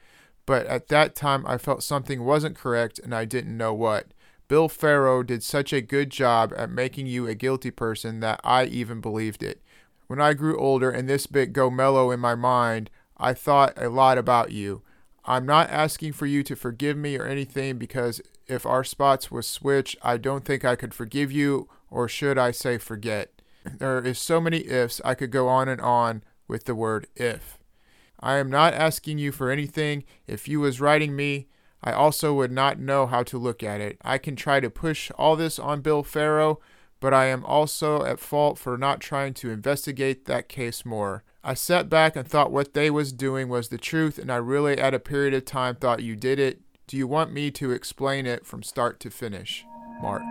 But at that time, I felt something wasn't correct and I didn't know what. Bill Farrow did such a good job at making you a guilty person that I even believed it. When I grew older and this bit go mellow in my mind, I thought a lot about you. I'm not asking for you to forgive me or anything because if our spots was switched, I don't think I could forgive you, or should I say forget. There is so many ifs, I could go on and on with the word if. I am not asking you for anything. If you was writing me, I also would not know how to look at it. I can try to push all this on Bill Farrow, but I am also at fault for not trying to investigate that case more. I sat back and thought what they was doing was the truth, and I really at a period of time thought you did it. Do you want me to explain it from start to finish? Mark.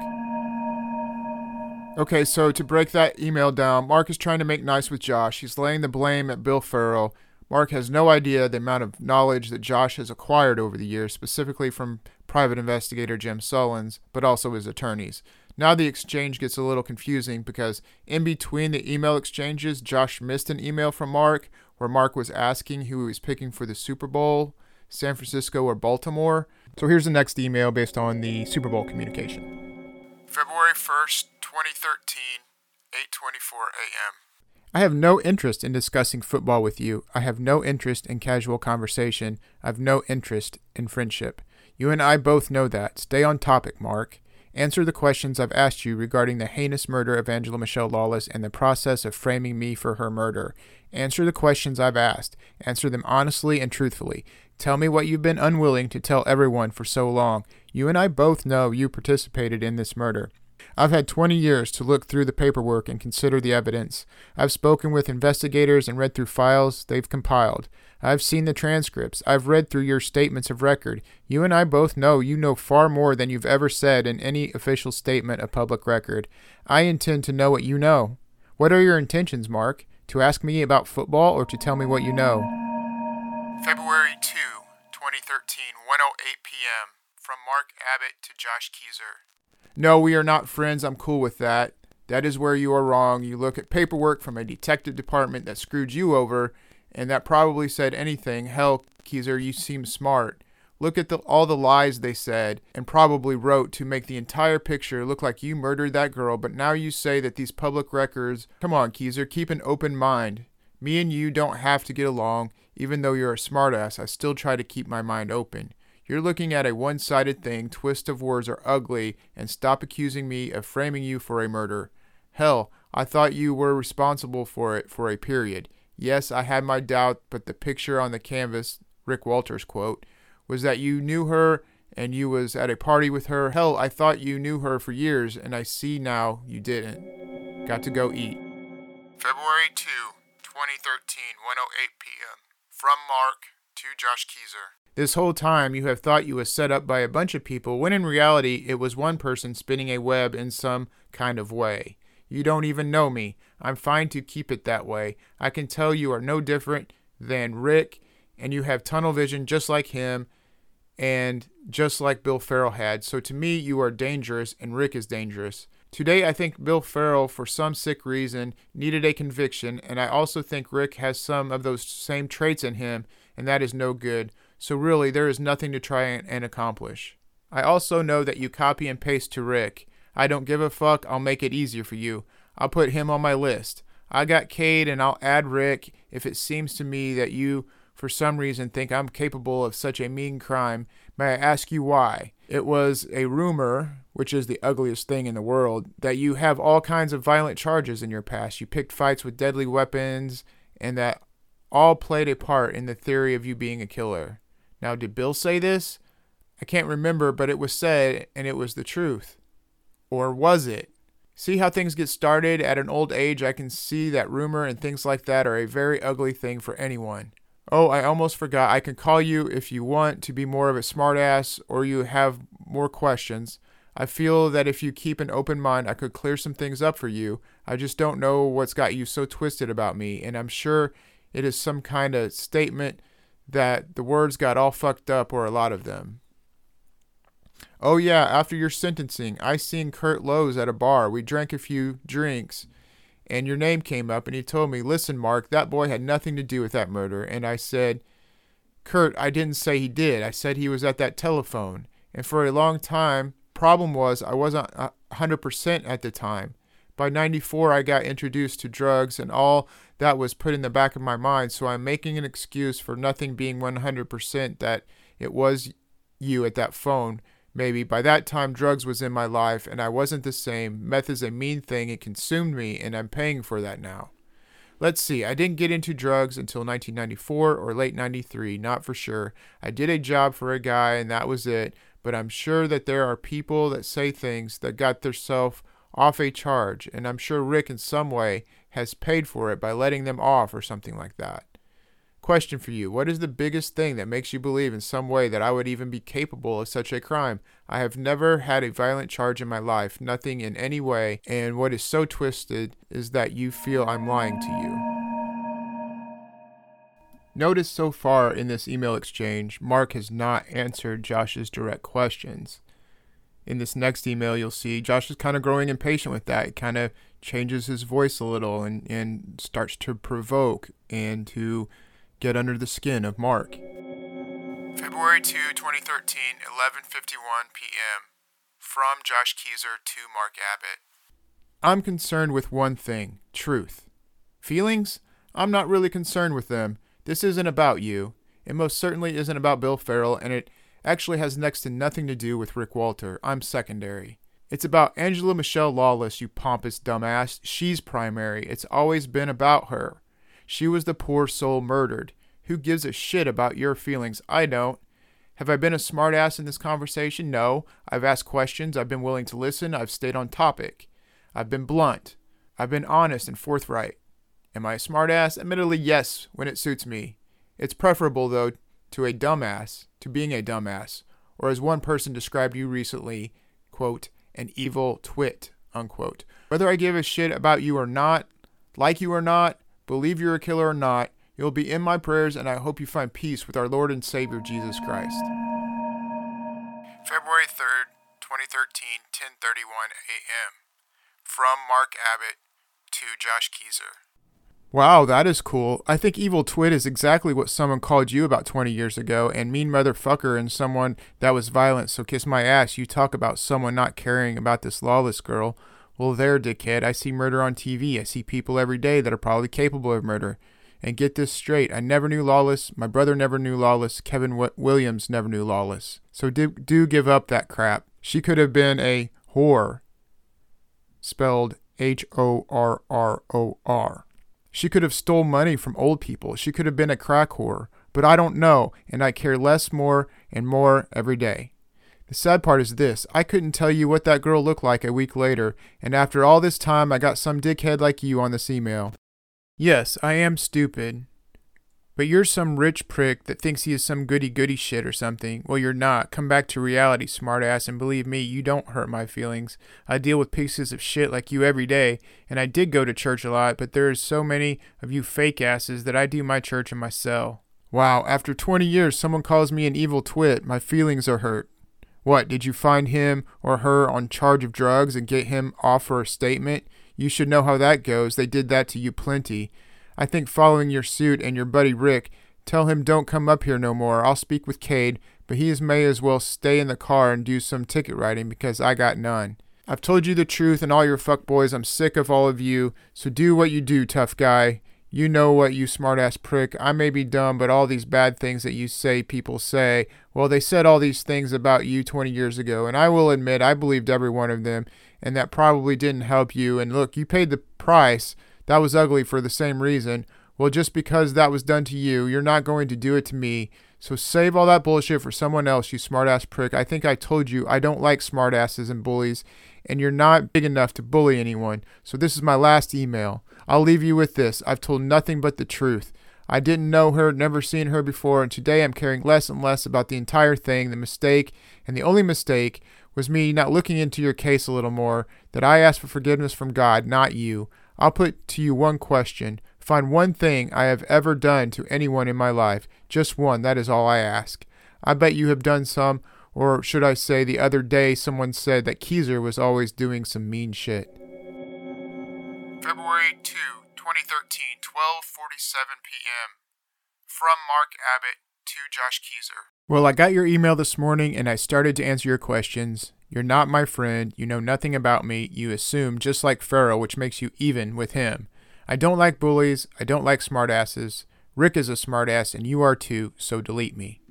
Okay, so to break that email down, Mark is trying to make nice with Josh. He's laying the blame at Bill Farrell. Mark has no idea the amount of knowledge that Josh has acquired over the years, specifically from private investigator Jim Sullins, but also his attorneys. Now the exchange gets a little confusing because in between the email exchanges, Josh missed an email from Mark where Mark was asking who he was picking for the Super Bowl, San Francisco or Baltimore. So here's the next email based on the Super Bowl communication. February 1st, 2013, 8:24 a.m. I have no interest in discussing football with you. I have no interest in casual conversation. I have no interest in friendship. You and I both know that. Stay on topic, Mark. Answer the questions I've asked you regarding the heinous murder of Angela Michelle Lawless and the process of framing me for her murder. Answer the questions I've asked. Answer them honestly and truthfully. Tell me what you've been unwilling to tell everyone for so long. You and I both know you participated in this murder. I've had 20 years to look through the paperwork and consider the evidence. I've spoken with investigators and read through files they've compiled. I've seen the transcripts. I've read through your statements of record. You and I both know you know far more than you've ever said in any official statement of public record. I intend to know what you know. What are your intentions, Mark? To ask me about football or to tell me what you know? February 2, 2013, 1:08 p.m. From Mark Abbott to Josh Kezer. No, we are not friends. I'm cool with that. That is where you are wrong. You look at paperwork from a detective department that screwed you over and that probably said anything. Hell, Kezer, you seem smart. Look at the, all the lies they said and probably wrote to make the entire picture look like you murdered that girl, but now you say that these public records. Come on, Kezer, keep an open mind. Me and you don't have to get along. Even though you're a smartass, I still try to keep my mind open. You're looking at a one sided thing, twist of words are ugly, and stop accusing me of framing you for a murder. Hell, I thought you were responsible for it for a period. Yes, I had my doubt, but the picture on the canvas, Rick Walters quote, was that you knew her and you was at a party with her. Hell, I thought you knew her for years, and I see now you didn't. Got to go eat. February 2, 2013, 1:08 p.m. From Mark to Josh Kezer. This whole time you have thought you was set up by a bunch of people when in reality it was one person spinning a web in some kind of way. You don't even know me. I'm fine to keep it that way. I can tell you are no different than Rick, and you have tunnel vision just like him, and just like Bill Farrell had. So to me, you are dangerous, and Rick is dangerous. Today, I think Bill Farrell, for some sick reason, needed a conviction, and I also think Rick has some of those same traits in him, and that is no good. So really, there is nothing to try and accomplish. I also know that you copy and paste to Rick. I don't give a fuck. I'll make it easier for you. I'll put him on my list. I got Cade and I'll add Rick if it seems to me that you, for some reason, think I'm capable of such a mean crime. May I ask you why? It was a rumor, which is the ugliest thing in the world, that you have all kinds of violent charges in your past. You picked fights with deadly weapons, and that all played a part in the theory of you being a killer. Now, did Bill say this? I can't remember, but it was said, and it was the truth. Or was it? See how things get started at an old age? I can see that rumor and things like that are a very ugly thing for anyone. Oh, I almost forgot. I can call you if you want to be more of a smartass or you have more questions. I feel that if you keep an open mind, I could clear some things up for you. I just don't know what's got you so twisted about me, and I'm sure it is some kind of statement that the words got all fucked up, or a lot of them. Oh yeah, after your sentencing, I seen Kurt Lowe's at a bar. We drank a few drinks, and your name came up, and he told me, "Listen, Mark, that boy had nothing to do with that murder." And I said, "Kurt, I didn't say he did. I said he was at that telephone." And for a long time, problem was I wasn't 100% at the time. By 94, I got introduced to drugs, and all that was put in the back of my mind. So I'm making an excuse for nothing being 100% that it was you at that phone maybe by that time drugs was in my life and I wasn't the same. Meth is a mean thing, it consumed me, and I'm paying for that now. Let's see, I didn't get into drugs until 1994 or late 93, not for sure. I did a job for a guy and that was it, but I'm sure that there are people that say things that got themselves off a charge, and I'm sure Rick in some way has paid for it by letting them off or something like that. Question for you What is the biggest thing that makes you believe in some way that I would even be capable of such a crime? I have never had a violent charge in my life, nothing in any way, and what is so twisted is that you feel I'm lying to you. Notice so far in this email exchange, Mark has not answered Josh's direct questions. In this next email, you'll see Josh is kind of growing impatient with that. It kind of changes his voice a little and, and starts to provoke and to get under the skin of Mark. February 2, 2013, 11:51 p.m. From Josh Kezer to Mark Abbott. I'm concerned with one thing, truth. Feelings? I'm not really concerned with them. This isn't about you. It most certainly isn't about Bill Farrell, and it actually has next to nothing to do with Rick Walter. I'm secondary. It's about Angela Michelle Lawless, you pompous dumbass. She's primary. It's always been about her. She was the poor soul murdered. Who gives a shit about your feelings? I don't. Have I been a smartass in this conversation? No. I've asked questions. I've been willing to listen. I've stayed on topic. I've been blunt. I've been honest and forthright. Am I a smartass? Admittedly, yes, when it suits me. It's preferable, though, to a dumbass, to being a dumbass, or as one person described you recently, quote, an evil twit, unquote. Whether I give a shit about you or not, like you or not, believe you're a killer or not, you'll be in my prayers and I hope you find peace with our Lord and Savior Jesus Christ. February 3rd, 2013, 10:31 a.m. From Mark Abbott to Josh Kezer. Wow, that is cool. I think evil twit is exactly what someone called you about 20 years ago, and mean motherfucker and someone that was violent. So kiss my ass. You talk about someone not caring about this lawless girl. Well, there, dickhead. I see murder on TV. I see people every day that are probably capable of murder. And get this straight I never knew Lawless. My brother never knew Lawless. Kevin w- Williams never knew Lawless. So do, do give up that crap. She could have been a whore. Spelled H O R R O R. She could have stole money from old people. She could have been a crack whore. But I don't know, and I care less more and more every day. The sad part is this I couldn't tell you what that girl looked like a week later, and after all this time, I got some dickhead like you on this email. Yes, I am stupid. But you're some rich prick that thinks he is some goody goody shit or something. Well, you're not. Come back to reality, smartass, and believe me, you don't hurt my feelings. I deal with pieces of shit like you every day, and I did go to church a lot, but there is so many of you fake asses that I do my church in my cell. Wow, after 20 years, someone calls me an evil twit. My feelings are hurt. What, did you find him or her on charge of drugs and get him off for a statement? You should know how that goes. They did that to you plenty. I think following your suit and your buddy Rick, tell him don't come up here no more. I'll speak with Cade, but he may as well stay in the car and do some ticket writing because I got none. I've told you the truth and all your fuckboys. I'm sick of all of you. So do what you do, tough guy. You know what, you smartass prick. I may be dumb, but all these bad things that you say people say, well, they said all these things about you 20 years ago, and I will admit I believed every one of them, and that probably didn't help you. And look, you paid the price. That was ugly for the same reason. Well, just because that was done to you, you're not going to do it to me. So save all that bullshit for someone else, you smartass prick. I think I told you I don't like smartasses and bullies, and you're not big enough to bully anyone. So this is my last email. I'll leave you with this. I've told nothing but the truth. I didn't know her, never seen her before, and today I'm caring less and less about the entire thing. The mistake, and the only mistake, was me not looking into your case a little more, that I asked for forgiveness from God, not you. I'll put to you one question. Find one thing I have ever done to anyone in my life. Just one, that is all I ask. I bet you have done some, or should I say, the other day someone said that Kezer was always doing some mean shit. February 2, 2013, 12:47 p.m. From Mark Abbott to Josh Kezer. Well, I got your email this morning and I started to answer your questions. You're not my friend. You know nothing about me. You assume just like Farrell, which makes you even with him. I don't like bullies. I don't like smartasses. Rick is a smartass and you are too, so delete me.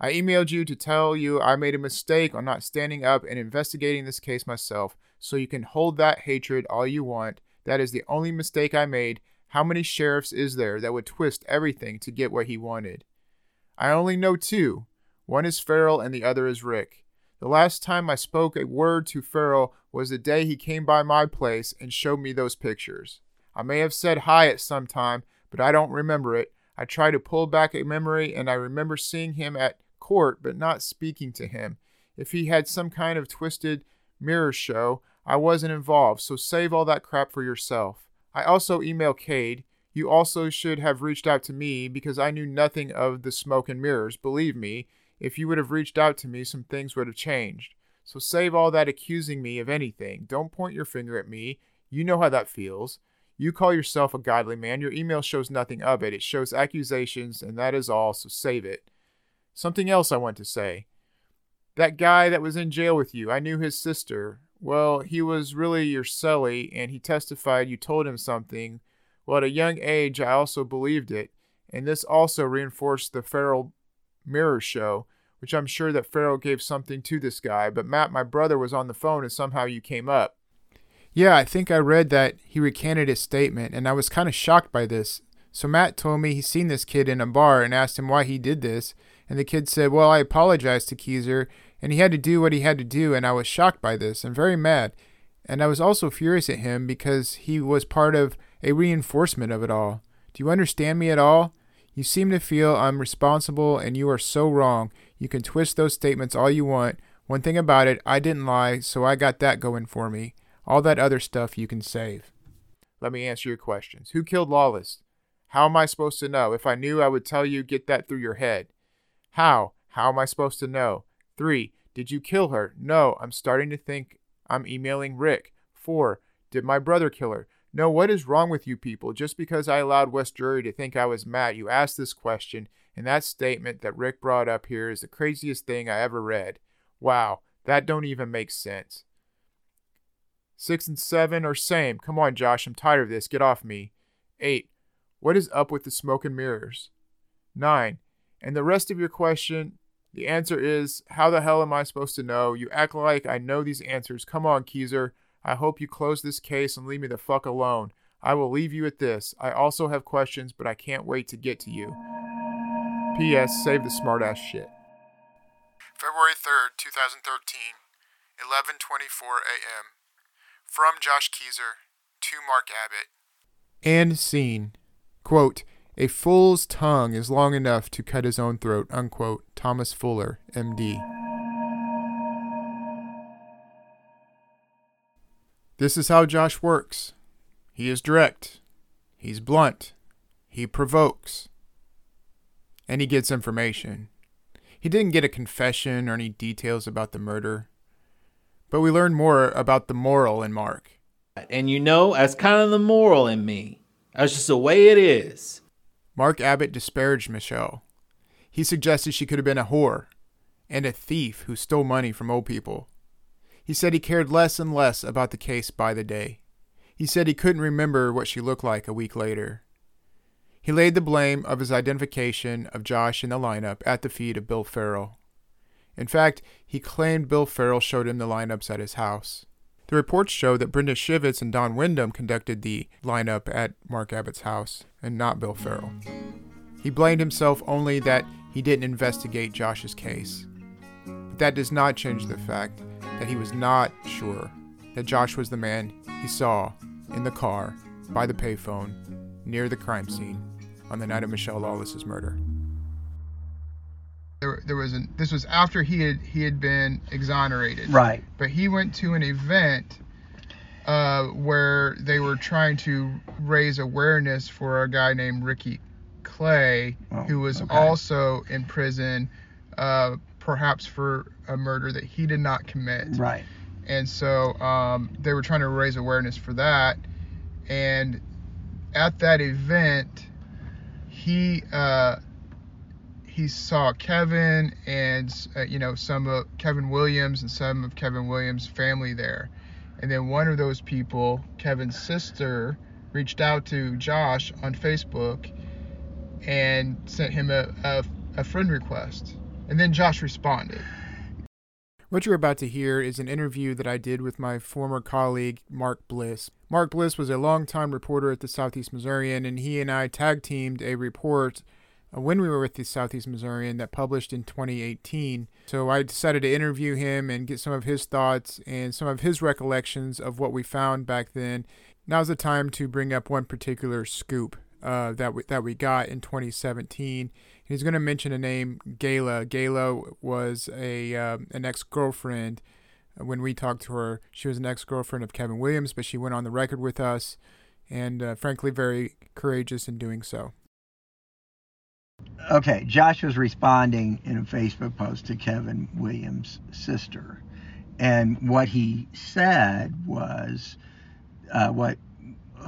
I emailed you to tell you I made a mistake on not standing up and investigating this case myself, so you can hold that hatred all you want. That is the only mistake I made. How many sheriffs is there that would twist everything to get what he wanted? I only know two. One is Farrell and the other is Rick. The last time I spoke a word to Farrell was the day he came by my place and showed me those pictures. I may have said hi at some time, but I don't remember it. I try to pull back a memory and I remember seeing him at court but not speaking to him. If he had some kind of twisted mirror show, I wasn't involved, so save all that crap for yourself. I also emailed Cade. You also should have reached out to me because I knew nothing of the smoke and mirrors. Believe me, if you would have reached out to me, some things would have changed. So save all that accusing me of anything. Don't point your finger at me. You know how that feels. You call yourself a godly man. Your email shows nothing of it. It shows accusations, and that is all, so save it. Something else I want to say. That guy that was in jail with you, I knew his sister. Well, he was really your cellie, and he testified you told him something Well, at a young age, I also believed it, and this also reinforced the Farrell mirror show, which I'm sure that Farrell gave something to this guy. But Matt, my brother, was on the phone, and somehow you came up. Yeah, I think I read that he recanted his statement, and I was kind of shocked by this. So Matt told me he's seen this kid in a bar and asked him why he did this, and the kid said, Well, I apologized to Kezer, and he had to do what he had to do, and I was shocked by this and very mad. And I was also furious at him because he was part of a reinforcement of it all. Do you understand me at all? You seem to feel I'm responsible, and you are so wrong. You can twist those statements all you want. One thing about it, I didn't lie, so I got that going for me. All that other stuff you can save. Let me answer your questions. Who killed Lawless? How am I supposed to know? If I knew, I would tell you, get that through your head. How? How am I supposed to know? Three, did you kill her? No, I'm starting to think I'm emailing Rick. Four, did my brother kill her? No, what is wrong with you people? Just because I allowed West Drury to think I was Matt, you asked this question, and that statement that Rick brought up here is the craziest thing I ever read. Wow, that don't even make sense. Six and seven are same. Come on, Josh, I'm tired of this. Get off me. Eight, what is up with the smoke and mirrors? Nine, and the rest of your question, the answer is, how the hell am I supposed to know? You act like I know these answers. Come on, Kezer. I hope you close this case and leave me the fuck alone. I will leave you at this. I also have questions, but I can't wait to get to you. P.S. Save the smartass shit. February 3rd, 2013, 11:24 a.m. From Josh Kezer to Mark Abbott. And scene. Quote, a fool's tongue is long enough to cut his own throat, unquote. Thomas Fuller, MD. This is how Josh works. He is direct. He's blunt. He provokes. And he gets information. He didn't get a confession or any details about the murder. But we learn more about the moral in Mark. And you know, that's kind of the moral in me. That's just the way it is. Mark Abbott disparaged Michelle. He suggested she could have been a whore and a thief who stole money from old people. He said he cared less and less about the case by the day. He said he couldn't remember what she looked like a week later. He laid the blame of his identification of Josh in the lineup at the feet of Bill Farrell. In fact, he claimed Bill Farrell showed him the lineups at his house. The reports show that Brenda Shivitz and Don Wyndham conducted the lineup at Mark Abbott's house, and not Bill Farrell. He blamed himself only that he didn't investigate Josh's case. But that does not change the fact that he was not sure that Josh was the man he saw in the car by the payphone near the crime scene on the night of Michelle Lawless's murder. There, there was an, this was after he had he had been exonerated. Right. But he went to an event uh, where they were trying to raise awareness for a guy named Ricky Clay, Oh, who was okay. also in prison, uh, perhaps for a murder that he did not commit. Right. And so um, they were trying to raise awareness for that. And at that event, he uh, he saw Kevin and uh, you know some of Kevin Williams and some of Kevin Williams' family there. And then one of those people, Kevin's sister, reached out to Josh on Facebook and sent him a, a, a friend request. And then Josh responded. What you're about to hear is an interview that I did with my former colleague, Mark Bliss. Mark Bliss was a longtime reporter at the Southeast Missourian, and he and I tag teamed a report when we were with the Southeast Missourian that published in 2018. So I decided to interview him and get some of his thoughts and some of his recollections of what we found back then. Now's the time to bring up one particular scoop uh, that we, that we got in 2017. He's going to mention a name, Gayla. Gayla was a um, an ex girlfriend. When we talked to her, she was an ex girlfriend of Kevin Williams, but she went on the record with us, and uh, frankly, very courageous in doing so. Okay, Josh was responding in a Facebook post to Kevin Williams' sister, and what he said was, uh, what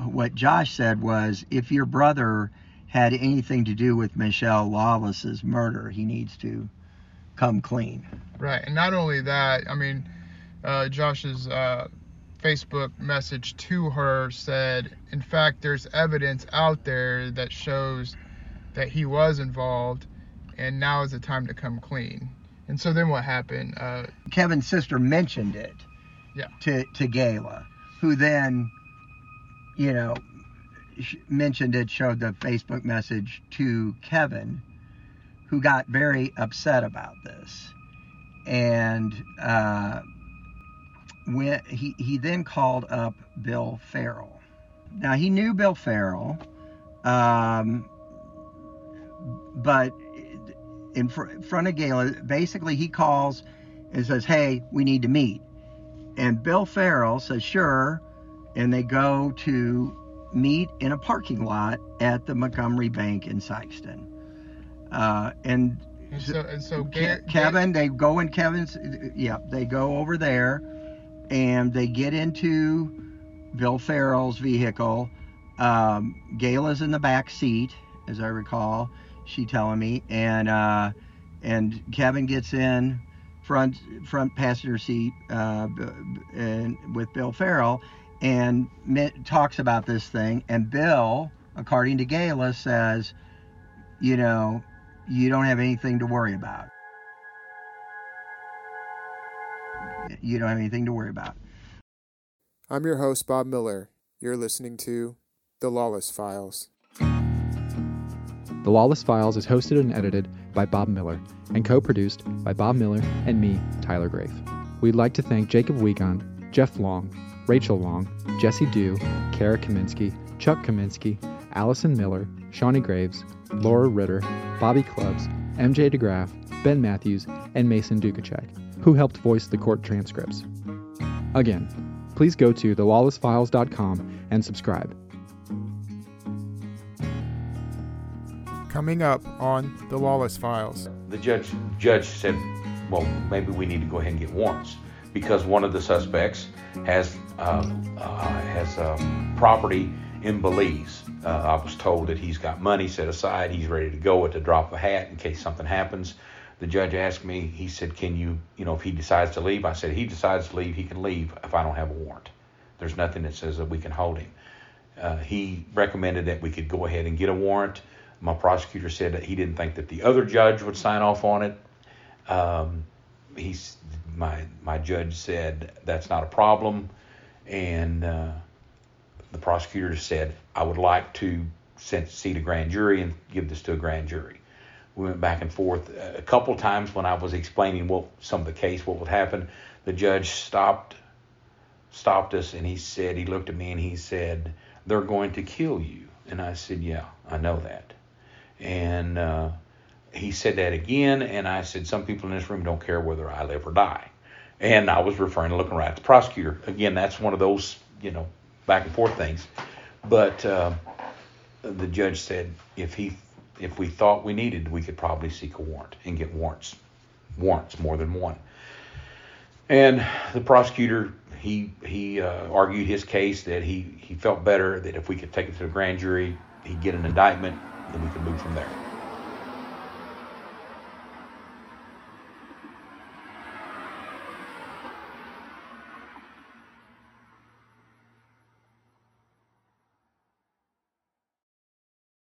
what Josh said was, if your brother had anything to do with Michelle Lawless's murder, he needs to come clean. Right, and not only that, I mean, uh, Josh's uh, Facebook message to her said, in fact, there's evidence out there that shows that he was involved, and now is the time to come clean. And so then what happened? Uh, Kevin's sister mentioned it yeah. to, to Gayla, who then, you know, mentioned it, showed the Facebook message to Kevin, who got very upset about this. And uh, when he, he then called up Bill Farrell. Now he knew Bill Farrell, um, but in fr- front of Gayla, basically he calls and says, "Hey, we need to meet." And Bill Farrell says, "Sure," and they go to meet in a parking lot at the Montgomery Bank in Sikeston. Uh, and, and so, and so Ke- Kevin, they go in Kevin's, yeah, they go over there and they get into Bill Farrell's vehicle. Um, Gayla's in the back seat, as I recall, she telling me, and uh, and Kevin gets in front front passenger seat uh, and with Bill Farrell and talks about this thing. And Bill, according to Gayla, says, you know, you don't have anything to worry about. You don't have anything to worry about. I'm your host, Bob Miller. You're listening to The Lawless Files. The Lawless Files is hosted and edited by Bob Miller and co produced by Bob Miller and me, Tyler Grafe. We'd like to thank Jacob Wiegand, Jeff Long, Rachel Long, Jesse Dew, Kara Kaminsky, Chuck Kaminsky, Allison Miller, Shawnee Graves, Laura Ritter, Bobby Clubs, MJ DeGraff, Ben Matthews, and Mason Dukacek, who helped voice the court transcripts. Again, please go to thelawlessfiles.com and subscribe. Coming up on The Lawless Files. The judge judge said, well, maybe we need to go ahead and get warrants because one of the suspects has uh, uh, has um, property in Belize. Uh, I was told that he's got money set aside. He's ready to go at the drop of a hat in case something happens. The judge asked me. He said, "Can you, you know, if he decides to leave?" I said, "He decides to leave. He can leave if I don't have a warrant. There's nothing that says that we can hold him." Uh, he recommended that we could go ahead and get a warrant. My prosecutor said that he didn't think that the other judge would sign off on it. Um, he's my my judge said that's not a problem, and uh, the prosecutor said I would like to see the grand jury and give this to a grand jury. We went back and forth a couple times when I was explaining what some of the case, what would happen. The judge stopped stopped us and he said he looked at me and he said they're going to kill you and i said yeah i know that and uh, he said that again, and I said, Some people in this room don't care whether I live or die. And I was referring to looking right at the prosecutor. Again, that's one of those, you know, back and forth things. But uh, the judge said if he if we thought we needed, we could probably seek a warrant and get warrants, warrants more than one. And the prosecutor he he uh, argued his case that he he felt better that if we could take it to the grand jury, he'd get an indictment, then we can move from there.